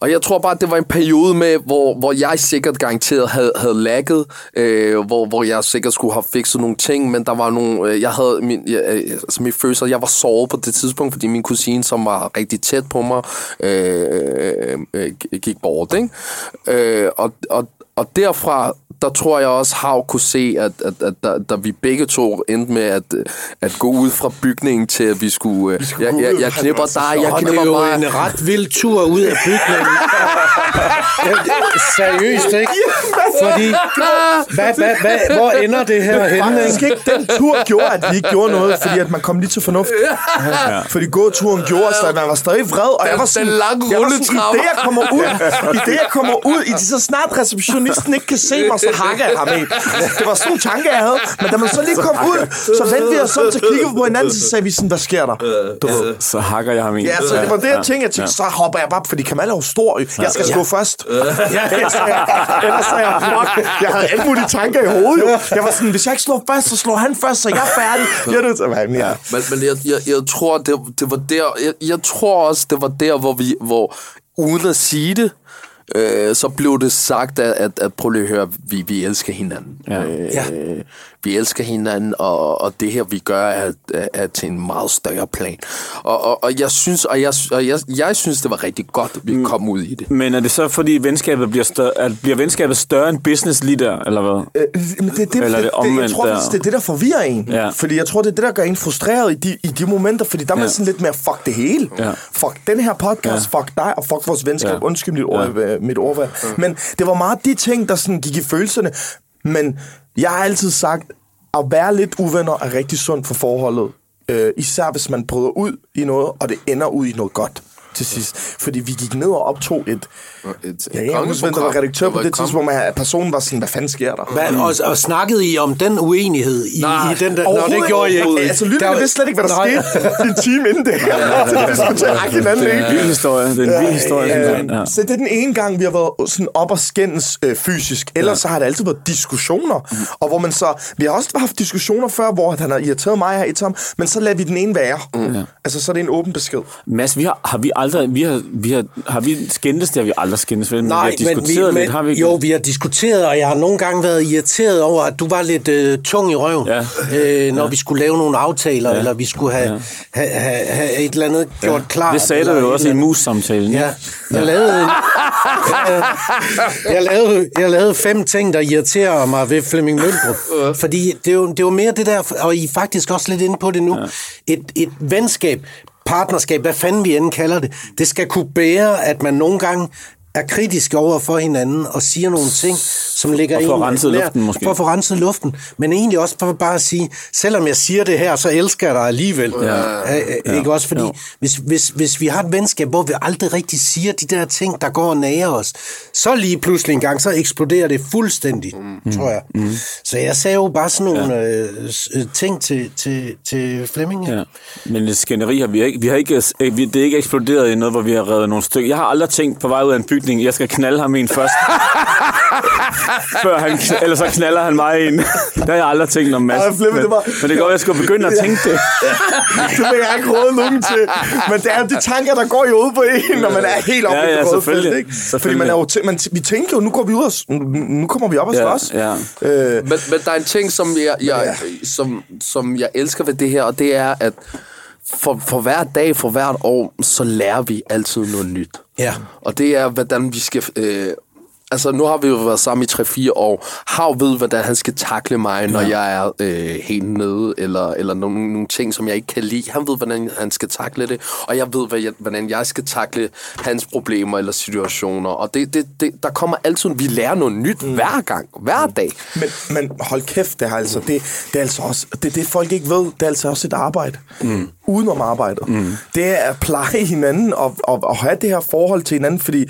og jeg tror bare, at det var en periode med, hvor, hvor jeg sikkert garanteret havde, havde lagget, øh, hvor, hvor jeg sikkert skulle have fikset nogle ting, men der var nogle, øh, jeg havde min, jeg, altså min følelse, jeg var såret på det tidspunkt, fordi min kusine, som var rigtig tæt på mig, øh, øh, gik bort, ikke? Øh, og, og, og derfra, der tror jeg også, Hav kunne se, at, at, at da, da vi begge to endte med at, at gå ud fra bygningen til, at vi skulle... Vi skulle jeg, jeg, jeg knipper dig, jeg Og det knipper er jo mig. en ret vild tur ud af bygningen. Det- Seriøst, ikke? Fordi, hvad, hvad, hvad, hvor ender det her henne? Faktisk ikke? Den tur gjorde, at vi ikke gjorde noget, fordi at man kom lige til fornuft. Ja. Fordi gåturen gjorde, så at man var stadig vred, og jeg var sådan, Den lange jeg sådan, i rulletrappe. det jeg kommer ud, i det jeg kommer ud, i det så snart receptionisten ikke kan se mig, så hakker jeg ham ind. Det var sådan en tanke, jeg havde. Men da man så lige kom ud, så vendte vi os om til at kigge på hinanden, så sagde vi sådan, hvad sker der? Du ved. Så hakker jeg ham i. Ja, så det var det, jeg tænkte. Jeg tænkte, så hopper jeg bare, fordi Kamal er jo stor. Jeg skal slå først. Ja, ellers er jeg, fuck, jeg havde alle mulige tanker i hovedet. Jo. Jeg var sådan, hvis jeg ikke slår først, så slår han først, så jeg er færdig. Jeg er nødt til at ja. Men, men jeg, jeg, jeg tror, det, det var der... Jeg, jeg tror også, det var der, hvor vi... Hvor, uden at sige det, øh, så blev det sagt, at, at, at prøv lige at høre, vi, vi elsker hinanden. Ja. Øh, Ja. Vi elsker hinanden, og, og det her, vi gør, er, er, er til en meget større plan. Og, og, og jeg synes, og jeg, og jeg, jeg synes, det var rigtig godt, at vi kom ud i det. Men er det så, fordi venskabet bliver, større, at bliver venskabet større end business lige der, eller hvad? Øh, Men det, det, Eller er det det, jeg tror, der? det er det, der forvirrer en. Ja. Fordi jeg tror, det er det, der gør en frustreret i de, i de momenter, fordi der er man Ja. sådan lidt mere, fuck det hele. Ja. Fuck den her podcast, fuck dig, og fuck vores venskab. Ja. Undskyld mit, ord, øh, mit ordvalg. Men det var meget de ting, der sådan gik i følelserne. Men jeg har altid sagt, at være lidt uvenner er rigtig sundt for forholdet. Øh, især hvis man bryder ud i noget, og det ender ud i noget godt til sidst. Fordi vi gik ned og optog et... Et, Ja, jeg husker, hvem der var redaktør på det tidspunkt, at personen var sådan, hvad fanden sker der? Hvad, og, og snakkede I om den uenighed i, Nej, i den der... Nå, Overhovedet det gjorde I ikke. Altså, lytterne vidste slet ikke, hvad der Nej. skete en time inden det. Række hinanden Det er en vild historie. Det er en vild historie. Øh. Ja. Så det er den ene gang, vi har været sådan op og skændes øh, fysisk. Ellers så har det altid været diskussioner. Og hvor man så... Vi har også haft diskussioner før, hvor han har irriteret mig her i Tom, men så lader vi den ene være. Altså, så er det en åben besked. Mads, vi har, har vi aldrig... Vi har, vi har, har vi skændtes? Det har vi aldrig skændtes. Men Nej, vi har diskuteret men, lidt, har vi ikke? Jo, vi har diskuteret, og jeg har nogle gange været irriteret over, at du var lidt øh, tung i røven, Ja. øh, når vi skulle lave nogle aftaler, ja. eller vi skulle have, ja. have, have, have et eller andet gjort klart. Det sagde du jo også i mus-samtalen. Ja, jeg lavede, en, jeg, jeg, lavede, jeg lavede fem ting, der irriterer mig ved Flemming Møldrup. Fordi det jo, det jo mere det der, og I er faktisk også lidt inde på det nu, et, et venskab, partnerskab, hvad fanden vi end kalder det, det skal kunne bære, at man nogle gange er kritisk over for hinanden og siger nogle ting, som ligger en renset nær- luften måske. For at få renset luften. Men egentlig også for bare at sige, selvom jeg siger det her, så elsker jeg dig alligevel. Ja. Ja. Ikke også? Fordi hvis, hvis, hvis vi har et venskab, hvor vi aldrig rigtig siger de der ting, der går og nager os, så lige pludselig en gang, så eksploderer det fuldstændig, mm. tror jeg. Mm. Så jeg sagde jo bare sådan nogle ja. øh, øh, ting til, til, til Flemming. Ja. Men skænderi har vi ikke. Vi har ikke øh, vi, det er ikke eksploderet i noget, hvor vi har reddet nogle stykker. Jeg har aldrig tænkt på vej ud af en bygning, jeg skal knalde ham en først. Før han, eller så knaller han mig en. Det har jeg aldrig tænkt om, Mads. Ej, Flemming, men, det var- men det går, jeg skulle begynde at tænke det. Det vil jeg ikke råde nogen til. Men det er jo de tanker, der går i hovedet på en, når man er helt oppe Ja, i ja, det røde selvfølgelig. felt. Ikke? Fordi Selvfølgelig. man er jo tæ- man, vi tænker jo, nu går vi ud og, nu, kommer vi op og Ja, slås. ja. Øh, Men, men der er en ting, som jeg, jeg, som, som jeg elsker ved det her, og det er, at for, for hver dag, for hvert år, så lærer vi altid noget nyt. Ja. Og det er, hvordan vi skal... Øh, altså, nu har vi jo været sammen i 3-4 år. Hav ved, hvordan han skal takle mig, når ja. jeg er øh, helt nede, eller, eller nogle, nogle ting, som jeg ikke kan lide. Han ved, hvordan han skal takle det, og jeg ved, hvad jeg, hvordan jeg skal takle hans problemer eller situationer. Og det, det, det, der kommer altid... Vi lærer noget nyt mm. hver gang, hver dag. Men, men hold kæft, det er altså, det, det er altså også, det, det folk ikke ved, det er altså også et arbejde. Mm. Udenom arbejdet. Mm. Det er at pleje hinanden og, og, og have det her forhold til hinanden, fordi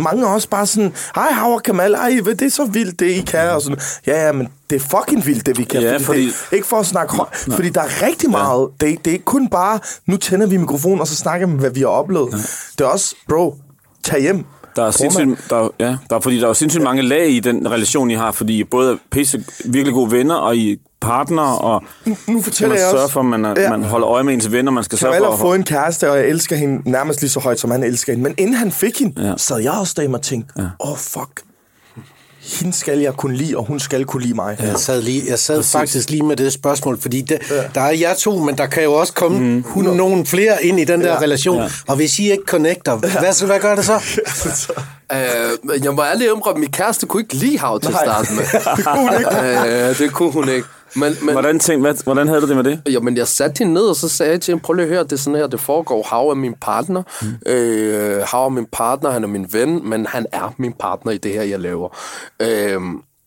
mange er også bare sådan, hej Hauer Kamal, ej, det er så vildt, det I kan, og sådan, ja, ja, men det er fucking vildt, det vi kan. Ja, fordi- Det, ikke for at snakke højt, fordi der er rigtig meget, det, det er ikke kun bare, nu tænder vi mikrofonen, og så snakker vi, hvad vi har oplevet. Det er også, bro, tag hjem. Der er, sindssygt, der, ja, der er, fordi der er sindssygt mange lag i den relation, I har, fordi I både er pisse, virkelig gode venner, og I er partnere, og Nu skal fortæller man jeg sørge også. for, at man, er, Ja. man holder øje med ens venner, man skal sørge Kamal for har at fået en kæreste, og jeg elsker hende nærmest lige så højt, som han elsker hende. Men inden han fik hende, Ja. sad jeg også derhjemme og tænkte, åh ja. oh, fuck, hende skal jeg kunne lide, og hun skal kunne lide mig. Jeg sad, lige, jeg sad faktisk lige med det spørgsmål, fordi det, ja. der er jer to, men der kan jo også komme mm. nogen flere ind i den der ja. relation. Ja. Og hvis I ikke connecter, hvad, så, hvad gør det så? Øh, jeg må ærligt indrømme, at min kæreste kunne ikke lide hav til at starte med. Det kunne hun ikke. øh, det kunne hun ikke. Men, men, Hvordan, tænk, hvad, hvordan havde du det med det? Jamen, jeg satte hende ned, og så sagde jeg til hende, prøv lige at høre, det er sådan her, det foregår. Hav er min partner. Mm. Øh, Hav er min partner, han er min ven, men han er min partner i det her, jeg laver. Øh,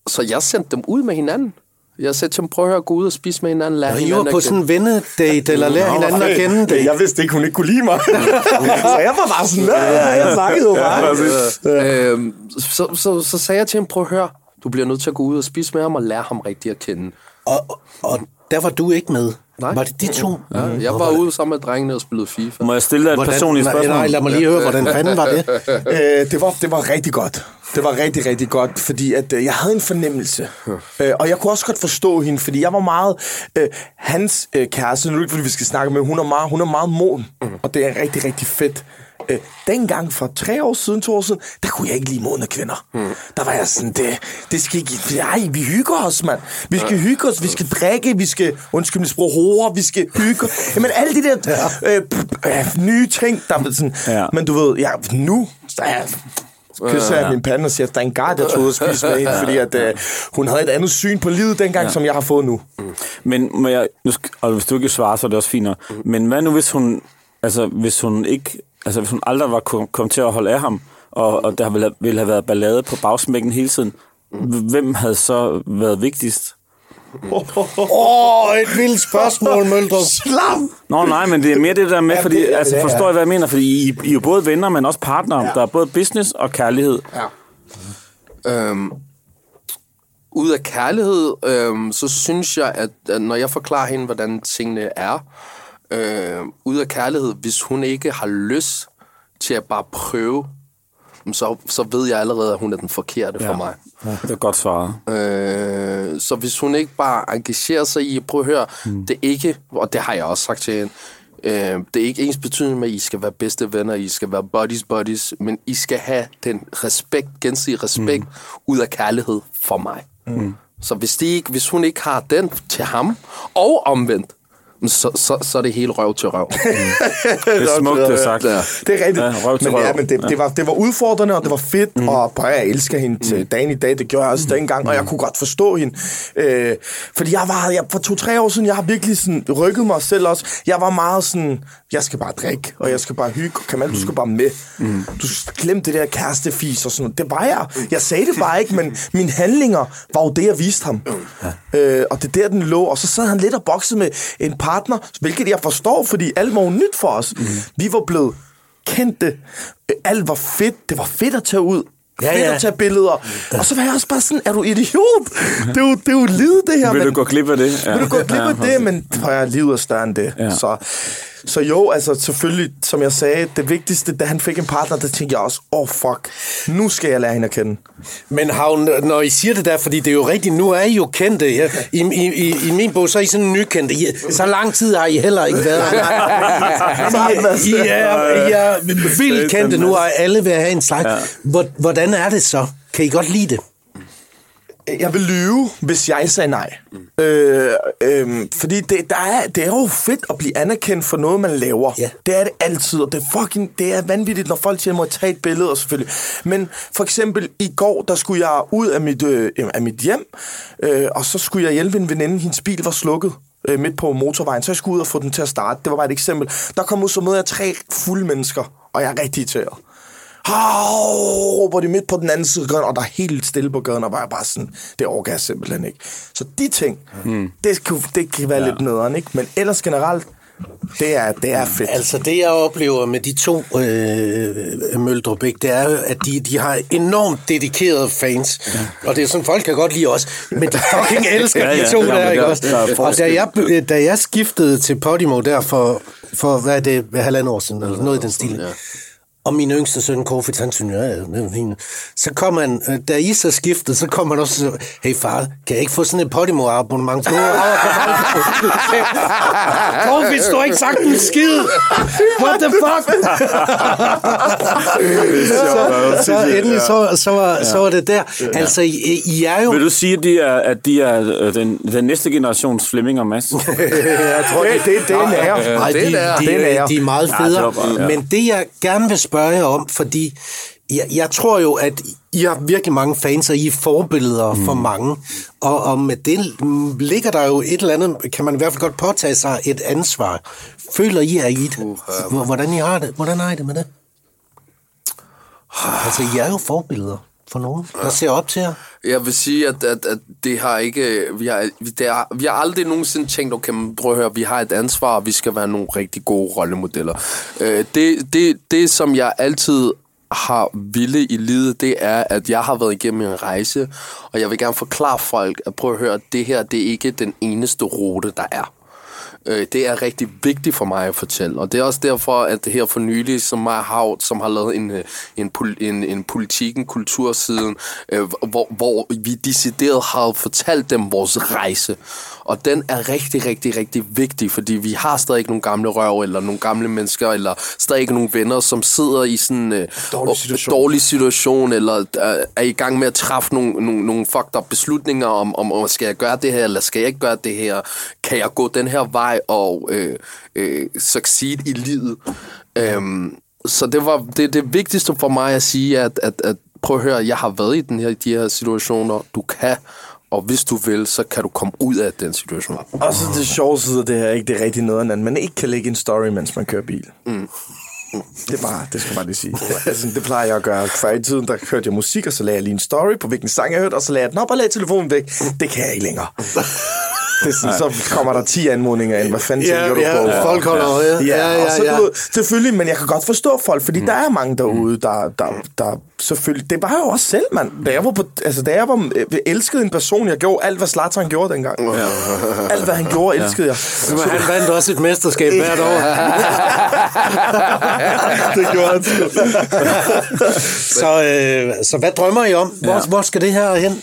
så jeg sendte dem ud med hinanden. Jeg sagde til dem, prøv at høre, gå ud og spise med hinanden, lad I hinanden var på sådan en vennedate, eller lære hinanden at kende det. Jeg vidste ikke, hun ikke kunne lide mig. så jeg var bare sådan, ja, ja, jeg snakkede jo bare. Øhm, så, så, så sagde jeg til ham, prøv at høre, du bliver nødt til at gå ud og spise med ham og lære ham rigtigt at kende. Og, og der var du ikke med. Nej. Var det de to? Ja, jeg var ude sammen med drengene og spillede FIFA. Må jeg stille dig et personligt nej, spørgsmål? nej, lad mig lige høre, hvordan fanden var det? Øh, det, var, det var rigtig godt. Det var rigtig, rigtig godt, fordi at, øh, jeg havde en fornemmelse. Øh, og jeg kunne også godt forstå hende, fordi jeg var meget... Øh, hans øh, kæreste, nu er det ikke, fordi vi skal snakke med, hun er meget, hun er meget moden. Og det er rigtig, rigtig fedt. Øh, dengang for tre år siden, to år siden, der kunne jeg ikke lide modne kvinder. Der var jeg sådan, det, det skal ikke... Ej, vi hygger os, mand. Vi skal hygge os, vi skal drikke, vi skal... Undskyld, mit sprog, hore, vi skal hygge Jamen, alle de der øh, p- øh, nye ting, der er sådan... Ja. Men du ved, ja, nu... Der er, kysser jeg min pande og siger, at der er en gard, jeg tog og spise med hende, fordi at, øh, hun havde et andet syn på livet dengang, ja. som jeg har fået nu. Men må jeg, nu skal, og hvis du ikke svarer, så er det også fint nok. Men hvad nu, hvis hun, altså, hvis hun ikke, altså, hvis hun aldrig var kom, kom til at holde af ham, og, og der ville, have- ville have været ballade på bagsmækken hele tiden, hvem havde så været vigtigst? Åh, oh, et vildt spørgsmål, Møldrup. Slam! Nå nej, men det er mere det der med, Ja, fordi, det- ja, altså, det forstår jeg, hvad jeg mener? Fordi I, I er jo både venner, men også partnere. Der er både business og kærlighed. Ja. Øhm, ud af kærlighed, øhm, så synes jeg, at, at når jeg forklarer hende, hvordan tingene er, øhm, ud af kærlighed, hvis hun ikke har lyst til at bare prøve, så, så ved jeg allerede, at hun er den forkerte ja. for mig. Ja, det er godt svaret. Øh, så hvis hun ikke bare engagerer sig i, prøv at høre, mm. det er ikke, og det har jeg også sagt til hende, øh, det er ikke ens betydning med, at I skal være bedste venner, I skal være buddies, buddies, men I skal have den respekt, gensidig respekt, mm. ud af kærlighed for mig. Mm. Så hvis, de ikke, hvis hun ikke har den til ham, og omvendt, så, så, så er det helt røv til røv. Det er smukt, det er sagt. Ja. Det er rigtigt. Ja, røv til men, røv. ja, men det, det, var, det var udfordrende, og det var fedt, mm. og prøv, jeg elsker hende til dagen i dag. Det gjorde jeg også mm. dengang, og jeg kunne godt forstå hende. Øh, fordi jeg var, jeg, for to-tre år siden, jeg har virkelig sådan, rykket mig selv også. Jeg var meget sådan, jeg skal bare drikke, og jeg skal bare hygge. Kamal, du skal bare med. Mm. Du glemme det der kærestefis og sådan noget. Det var jeg. Jeg sagde det bare ikke, men mine handlinger var jo det, jeg viste ham. Øh, og det er der, den lå. Og så sad han lidt og boxede med en partner, hvilket jeg forstår, fordi alt var nyt for os. Mm. Vi var blevet kendte. Alt var fedt. Det var fedt at tage ud. Ja, Ja, fedt ja. at tage billeder. Og så var jeg også bare sådan, er du idiot? Det er jo, det er jo livet, det her. Vil men- du gå glip af det? vil du gå glip af det, men prøv at livet er større end det. Ja. Ja. Så, så jo, altså selvfølgelig, som jeg sagde, det vigtigste, da han fik en partner, der tænkte jeg også, oh fuck, nu skal jeg lære hende at kende. Men Havn, når I siger det der, fordi det er jo rigtigt, nu er I jo kendte. I, i, i, i min bog, så er I sådan nykendte. I, så lang tid har I heller ikke været. I, I, er, I er vildt kendte nu, og alle vil have en slags. Hvor, hvordan er det så? Kan I godt lide det? Jeg vil lyve, hvis jeg sagde nej. Mm. Øh, øh, fordi det, der er, det er jo fedt at blive anerkendt for noget, man laver. Ja. Det er det altid, og det fucking det er vanvittigt, når folk siger, at jeg må tage et billede, og selvfølgelig. Men for eksempel i går, der skulle jeg ud af mit, øh, af mit hjem, øh, og så skulle jeg hjælpe en veninde, hendes bil var slukket øh, midt på motorvejen, så jeg skulle ud og få den til at starte. Det var bare et eksempel. Der kom ud så møder jeg tre fulde mennesker, og jeg er rigtig irriteret. Hav, råber de midt på den anden side af gaden, og der er helt stille på gaden, og var jeg bare sådan, det overgår jeg simpelthen ikke. Så de ting, mm. det, kan, det kan være ja. lidt nederen, ikke? Men ellers generelt, det er, det er fedt. Altså det, jeg oplever med de to øh, Møldrup, ikke, det er at de, de har enormt dedikerede fans. Ja. Og det er sådan, folk kan godt lide os, men de fucking elsker Ja, de ja. to Ja, der, ikke også? der er Og da jeg, da jeg skiftede til Podimo der for, for hvad er det, halvandet år siden, eller noget i den stil, ja. Og min yngste søn, Kofit, han synes, ja, det er fint. Så kom han, øh, da I så skiftede, så kom han også og så, hey far, kan jeg ikke få sådan et Podimo-abonnement? Kofit, du har ikke sagt en skid! What the fuck? så, så endelig, så, så, var, så var det der. Altså, I, I er jo... Vil du sige, at de er, at de er øh, den, den næste generations Flemming og Mads? jeg tror, det, det, det er nære. Nej, det de, er de, Det er de, de er meget federe. Men det, jeg gerne vil spørge jer om, fordi jeg, jeg tror jo, at I har virkelig mange fans, og I er forbilleder mm. for mange. Og, og med det ligger der jo et eller andet, kan man i hvert fald godt påtage sig et ansvar. Føler I, at I det? Hvor- Hvordan I har det? Hvordan har I det med det? Altså, I er jo forbilleder for nogen, der ser op til jer. Jeg vil sige, at, at, at det har ikke... Vi har, vi, det har, vi har aldrig nogensinde tænkt, okay, men prøv at høre, vi har et ansvar, og vi skal være nogle rigtig gode rollemodeller. Øh, det, det, det, som jeg altid har ville i livet, det er, at jeg har været igennem en rejse, og jeg vil gerne forklare folk, at prøv at høre, at det her, det er ikke den eneste rute, der er. Øh, det er rigtig vigtigt for mig at fortælle, og det er også derfor, at det her for nylig, som mig Hav, som har lavet en, øh, en, en, en politik, en kultursiden, øh, hvor, hvor vi decideret har fortalt dem vores rejse. Og den er rigtig, rigtig, rigtig vigtig, fordi vi har stadig ikke nogle gamle røv, eller nogle gamle mennesker, eller stadig ikke nogle venner, som sidder i sådan en Dårlig situation. dårlig situation, eller øh, er i gang med at træffe nogle, nogle, nogle fucked up beslutninger om, om, om, skal jeg gøre det her, eller skal jeg ikke gøre det her? Kan jeg gå den her vej og øh, øh, succeed i livet? Øhm, så det var det, det vigtigste for mig at sige, at, at, at prøv at høre, jeg har været i den her, de her situationer. Du kan, og hvis du vil, så kan du komme ud af den situation. Og så det sjove side af det her, ikke? Det er rigtig noget andet. Man ikke kan lægge en story, mens man kører bil. Mm. Det er bare, det skal bare lige sige. Altså, det plejer jeg at gøre. Før i tiden, der hørte jeg musik, og så lagde jeg lige en story på, hvilken sang jeg hørte, og så lagde jeg den op og lagde telefonen væk. Det kan jeg ikke længere. Det så kommer der 10 anmodninger ind. Hvad fanden Ja, tænker ja, du på? folk holder øje. Ja, Ja, ja, og så, ja. Du, selvfølgelig, men jeg kan godt forstå folk, fordi mm. der er mange derude, der, der, der selvfølgelig... Det var jeg jo også selv, mand. Da jeg var, på, altså, da jeg var elskede en person, jeg gjorde alt, hvad Zlatan gjorde dengang. Ja. Alt, hvad han gjorde, elskede jeg. Men han vandt også et mesterskab hvert år. det gjorde han. Så, øh, så hvad drømmer I om? Hvor, hvor skal det her hen?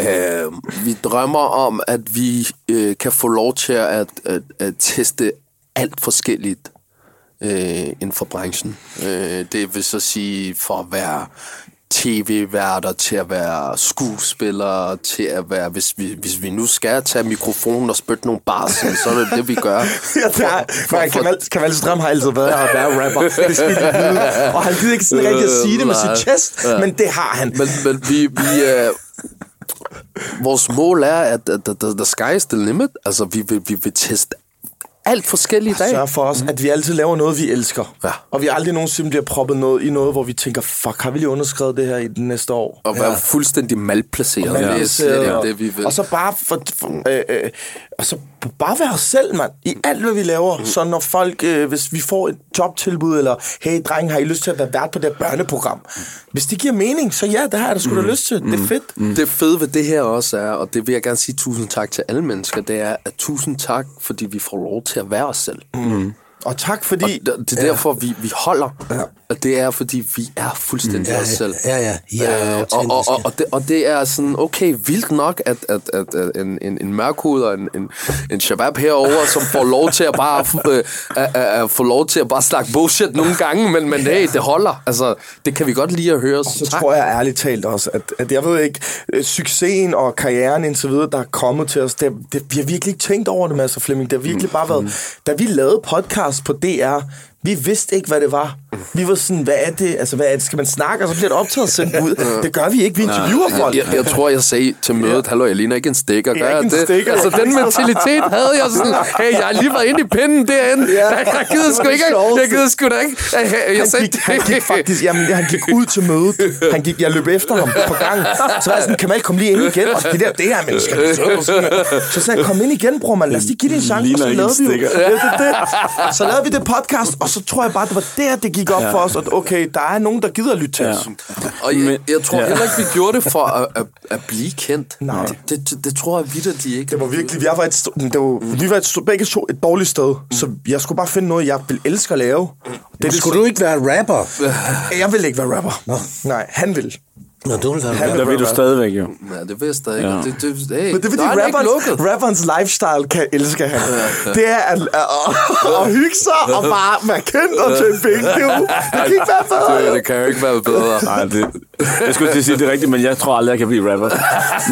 Øh, vi drømmer om, at vi øh, kan få lov til at, at, at teste alt forskelligt øh, inden for branchen. Øh, det vil så sige for at være tv-værter, til at være skuespillere, til at være, hvis vi, hvis vi nu skal tage mikrofonen og spytte nogle bars, så er det det, vi gør. Ja, det er, for, Kamal, Kamal Strøm har altid været at være rapper. Det skal I vide. Og han gider ikke sådan rigtig at sige det med sit chest, men det har han. Men, men vi, vi øh, vores mål er, at, at, at, the sky is the limit. Altså, vi vil, vi vil teste alt forskelligt i dag. Sørg for os, at vi altid laver noget, vi elsker. Ja. Og vi aldrig nogensinde bliver proppet noget i noget, hvor vi tænker, fuck, har vi lige underskrevet det her i den næste år? Og være fuldstændig malplaceret. Men det er hvis, slet øh, ikke det, vi vil. Og så bare, for, for, øh, øh, og så bare være os selv, mand. I alt, hvad vi laver. Mm. Så når folk, øh, hvis vi får et jobtilbud, eller hey, dreng, har I lyst til at være vært på det her børneprogram? Hvis det giver mening, så ja, det har jeg da sgu da lyst til. Det er fedt. Mm. Det fede ved det her også er, og det vil jeg gerne sige tusind tak til alle mennesker, det er, at tusind tak, fordi vi får lov til at være os selv. Mm. Og tak fordi... Og det er derfor, vi, vi holder. Ja. Og det er, fordi vi er fuldstændig Ja, os selv. ja, ja, er Øh, og, og, og, og, det, og det er sådan, okay, vildt nok, at, at, at, at en, en, en mørkhud og en, en, en shabab herover som får lov til at bare øh, at, at, at få lov til at bare snakke bullshit nogle gange, men, men hey, det holder. Altså, det kan vi godt lide at høre. Så tror jeg ærligt talt også, at, at jeg ved ikke, øh, succesen og karrieren indtil videre, der er kommet til os, det, det, vi har virkelig ikke tænkt over det, Mads og Flemming. Det har virkelig bare været, da vi lavede podcast på DR, vi vidste ikke, hvad det var. Vi var sådan, hvad er det? Altså, hvad er det? Skal man snakke, og så bliver det optaget og sendt ud? Det gør vi ikke. Vi interviewer folk. Jeg, jeg tror, jeg sagde til mødet, hallo, jeg ligner ikke en stikker. Jeg Gør er jeg en det? stikker. Altså, den mentalitet havde jeg sådan, hey, jeg har lige været inde i pinden derinde. Ja, jeg, jeg gider sgu ikke. Jeg gider sgu da ikke. Jeg, jeg, jeg han, sagde, gik, han gik faktisk, jamen, han gik ud til mødet. Han gik, jeg løb efter ham på gangen. Så var jeg sådan, Kamal, kom lige ind igen. Og det der, det her er så sagde jeg, kom ind igen, bror, man. Lad os lige give det en chance. Og så lavede vi jo. Ja, det, det. Så lavede vi det podcast, og så tror jeg bare, det var der, det gik op for os. At okay, der er nogen, der gider at lytte til os. Og jeg, jeg tror ja. heller ikke, vi gjorde det for at, at, at blive kendt. Nej. Det, det, det, tror jeg vidt, de ikke. Det var virkelig, vi var et, det var, vi var et, begge to et dårligt sted, så jeg skulle bare finde noget, jeg vil elske at lave. Det, det, Skulle du ikke være rapper? Jeg vil ikke være rapper. Nå. Nej, han vil. Nå, du vil være Han rapper. Der vil du stadigvæk jo. Ja, det vidste jeg ikke. Ja. Ja. Det, det, hey, Men det er fordi, er lukket. rapperens, rapperens lifestyle kan elske han. Det er at, at, at, at hygge sig og bare være kendt og tjene penge. Det, er det kan ikke være bedre. Det, det kan jo ikke være bedre. Nej, det, jeg skulle til at sige det rigtigt, men jeg tror aldrig, jeg kan blive rapper.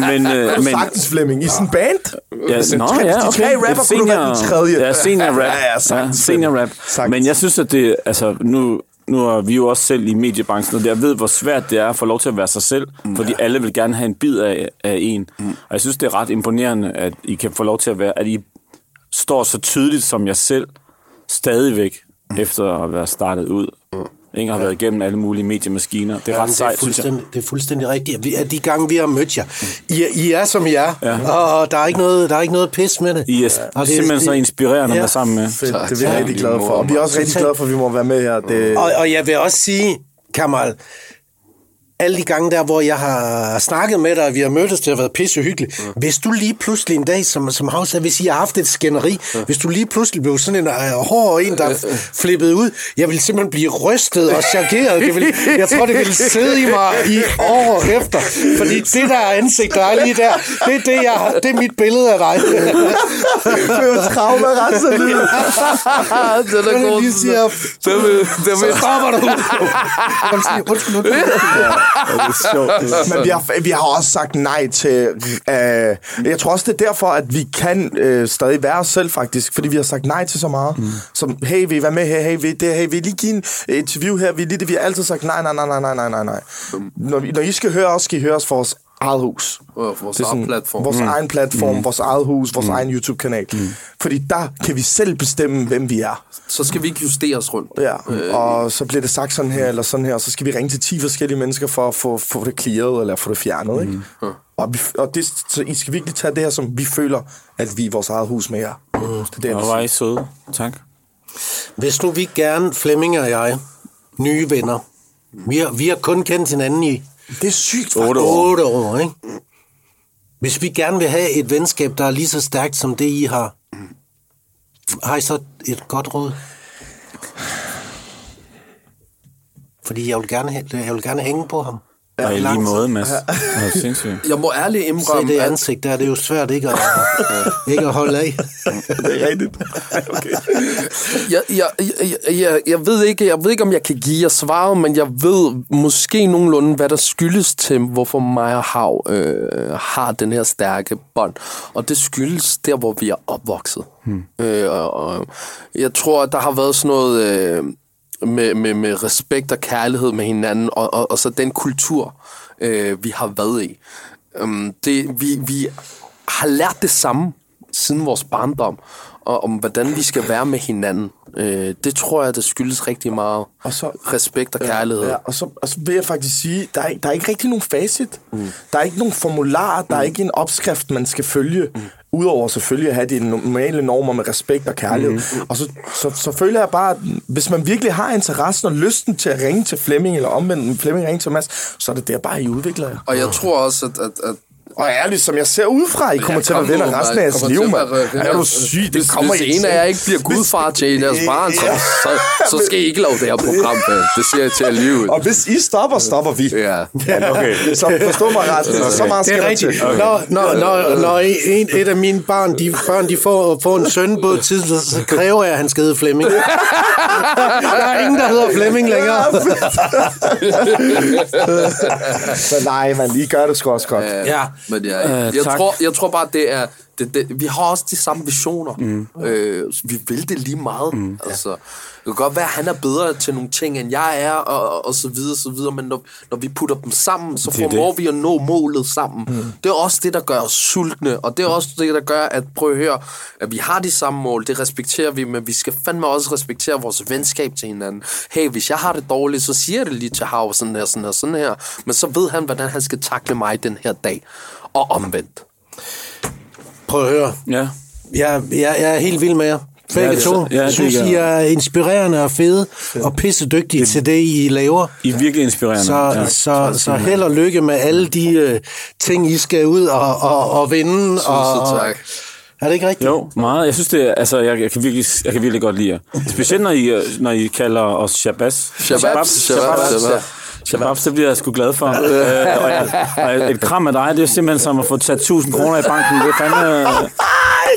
Men, øh, Du men sagtens, Flemming. I sådan en band? Ja, nå, ja, de okay. tre rapper, Et kunne du være den tredje. Ja, senior rap. Ja, ja, sagtens. senior rap. Sagtens. Men jeg synes, at det, altså, nu, nu er vi jo også selv i mediebranchen, og jeg ved, hvor svært det er at få lov til at være sig selv, mm. fordi alle vil gerne have en bid af, af en. Mm. Og jeg synes, det er ret imponerende, at I kan få lov til at være, at I står så tydeligt som jer selv, stadigvæk, mm. efter at være startet ud. Ikke har været igennem alle mulige mediemaskiner. Det er ret det, er sejt, synes jeg. fuldstændig, det er fuldstændig rigtigt. Vi er de gange, vi har mødt jer. I, er- I er, som I er, ja. og der er, ikke noget, der er ikke noget pis med det. I er Og det- simpelthen så det- inspirerende at Ja. være sammen med. Fedt, det er vi rigtig glade for. Og vi er også rigtig glade for, at vi må være med her. Det, Og, og jeg vil også sige, Kamal, alle de gange der, hvor jeg har snakket med dig, og vi har mødtes, det har været pisse hyggeligt. Mm. Hvis du lige pludselig en dag, som, som Havs, hvis I har haft et skænderi, mm. hvis du lige pludselig blev sådan en uh, hård en, der er flippet ud, jeg vil simpelthen blive rystet og chokeret. Det vil, jeg tror, det vil sidde i mig i år efter. Fordi det der ansigt, der er lige der, det er, det, jeg, det er mit billede af dig. det er jo traume resten af livet. den er god. så stopper du. Jeg vil Men vi har, vi har også sagt nej til... Øh, jeg tror også, det er derfor, at vi kan øh, stadig være os selv, faktisk. Fordi vi har sagt nej til så meget. Mm. Som, hey, vil I være med her? Hey, vil, det, hey, vil I lige give en interview her? Vil I lige det? Vi har altid sagt nej, nej, nej, nej, nej, nej, nej, nej. Når, vi, når I skal høre os, skal I høre os for vores eget hus. Og vores Det er egen platform. Vores mm. egen platform, mm. vores eget hus, vores mm. egen YouTube-kanal. Mm. Fordi der kan vi selv bestemme, hvem vi er. Så skal vi ikke justere os rundt. Ja, øh, og så bliver det sagt sådan her eller sådan her, og så skal vi ringe til 10 forskellige mennesker for at få, få det clearet eller få det fjernet, ikke? Mm. Og, vi, og det, så I skal virkelig tage det her, som vi føler, at vi er vores eget hus med jer. Mm. Det er det, var. I søde. Tak. Hvis nu vi gerne, Flemming og jeg, nye venner, vi har, vi har kun kendt hinanden i det er sygt, Otte faktisk. år. otte år, ikke? Hvis vi gerne vil have et venskab, der er lige så stærkt som det, I har, har I så et godt råd? Fordi jeg vil gerne, jeg vil gerne hænge på ham. Og i lige måde, Mads. Det er sindssygt. Jeg må ærligt Se indrømme, det at ansigt der, det er jo svært ikke at, ikke at holde af. Det er rigtigt. Okay. jeg, jeg, jeg, jeg, jeg, ved ikke, jeg ved ikke, om jeg kan give jer svaret, men jeg ved måske nogenlunde, hvad der skyldes til, hvorfor mig og Hav øh, har den her stærke bånd. Og det skyldes der, hvor vi er opvokset. Hmm. Øh, og, og jeg tror, at der har været sådan noget... Øh, med, med, med respekt og kærlighed med hinanden, og, og, og så den kultur, øh, vi har været i. Um, det, vi, vi har lært det samme siden vores barndom, og om hvordan vi skal være med hinanden. Øh, det tror jeg, det skyldes rigtig meget Og så- respekt og kærlighed. Ja, og, så, og så vil jeg faktisk sige, der er, der er ikke rigtig nogen facit. Mm. Der er ikke nogen formular, der er ikke en opskrift, man skal følge. Mm. Udover selvfølgelig at have de normale normer med respekt og kærlighed. Mm. Og så, så, så føler jeg bare, at hvis man virkelig har interessen og lysten til at ringe til Flemming, eller omvendt Flemming ringe til Mads, så er det der bare, I udvikler jer. Og jeg tror også, at, at, at Og ærligt, som jeg ser udefra, I kommer til at kom være venner resten af jeres liv, mand. Er du syg? Det Hvis, kommer hvis en af jer ikke bliver gudfar til en af jeres barn, så, så, så skal I ikke lave det her program, mand. Det siger jeg til alligevel. Og hvis I stopper, stopper vi. Ja. Okay. Så forstå mig ret. Så meget Det skal er der rigtigt. til. Når, når, når, når en, et af mine børn, de, børn, de får, får en søn på et tidspunkt, så kræver jeg, at han skal hedde Flemming. Der er ingen, der hedder Flemming længere. Så nej, man, I gør det sgu også godt. Ja. Men ja, jeg, Øh, jeg, tak. tror, jeg tror bare, det er... Det, det, vi har også de samme visioner. Mm. Øh, vi vil det lige meget. Mm. Altså, det kan godt være, at han er bedre til nogle ting, end jeg er, og, og så videre, så videre. Men når, når vi putter dem sammen, så formår det. vi at nå målet sammen. Mm. Det er også det, der gør os sultne, og det er også det, der gør, at prøv at høre, at vi har de samme mål, det respekterer vi, men vi skal fandme også respektere vores venskab til hinanden. Hey, hvis jeg har det dårligt, så siger jeg det lige til Hav, sådan her, sådan her, sådan her. Men så ved han, hvordan han skal takle mig den her dag. Og omvendt. Prøv at høre. Ja. Jeg, jeg, jeg er helt vild med jer. Begge Ja, det- to. ja, det Jeg synes, I jeg. er inspirerende og fede og pissedygtige til det, I laver. I er virkelig inspirerende. Så, ja. ja. så, så held og lykke med alle de uh, ting, I skal ud og, og, og vinde. og, tak. Er det ikke rigtigt? Jo, meget. Jeg synes, det er, altså, jeg, jeg, kan virkelig, jeg kan virkelig godt lide jer. Specielt når I, øh, når I kalder os shabazz. Shababs, shababs, shababs. Shababs, det bliver jeg sgu glad for. øh, og, jeg, og et kram af dig, det er simpelthen som at få sat 1000 kroner i banken. Det er fandme...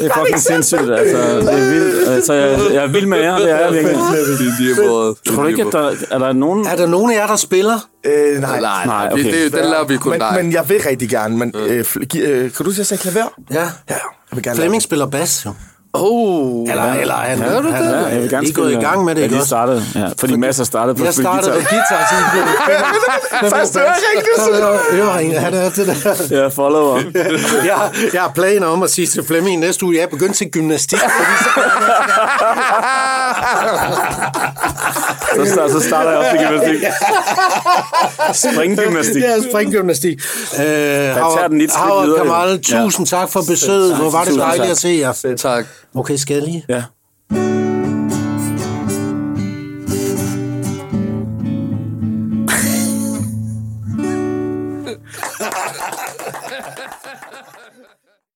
Det er fucking sindssygt, altså. Det er vildt. Altså, jeg, jeg er vild med jer, det er jeg virkelig. Tror du ikke, at der, er der nogen... Er der nogen af jer, der spiller? Øh, nej. Nej, okay. okay. det, den laver vi kun Men, dig. men jeg vil rigtig gerne. Men, øh, øh, kan du sige, at jeg klaver? Ja. Ja, jeg vil gerne Flemming spiller bas, jo. Oh, Eller, eller han, Ja, han, ja, jeg vil gerne I er gået i gang med det, Ja, de startede, ja, fordi masser startede på at Jeg spille startede på guitar. guitar, så Første øring, det så øring, han er det der. Ja, follower. Jeg, jeg har planer om at sige til Flemming næste uge, jeg er begyndt til gymnastik, fordi så Så, starter, så starter jeg også til gymnastik. Springgymnastik. Ja, springgymnastik. Øh, tager den et skridt Howard videre, jo. Kamal, tusind tak for besøget. Hvor var det dejligt at se jer. tak. Okay, skal jeg lige? Ja.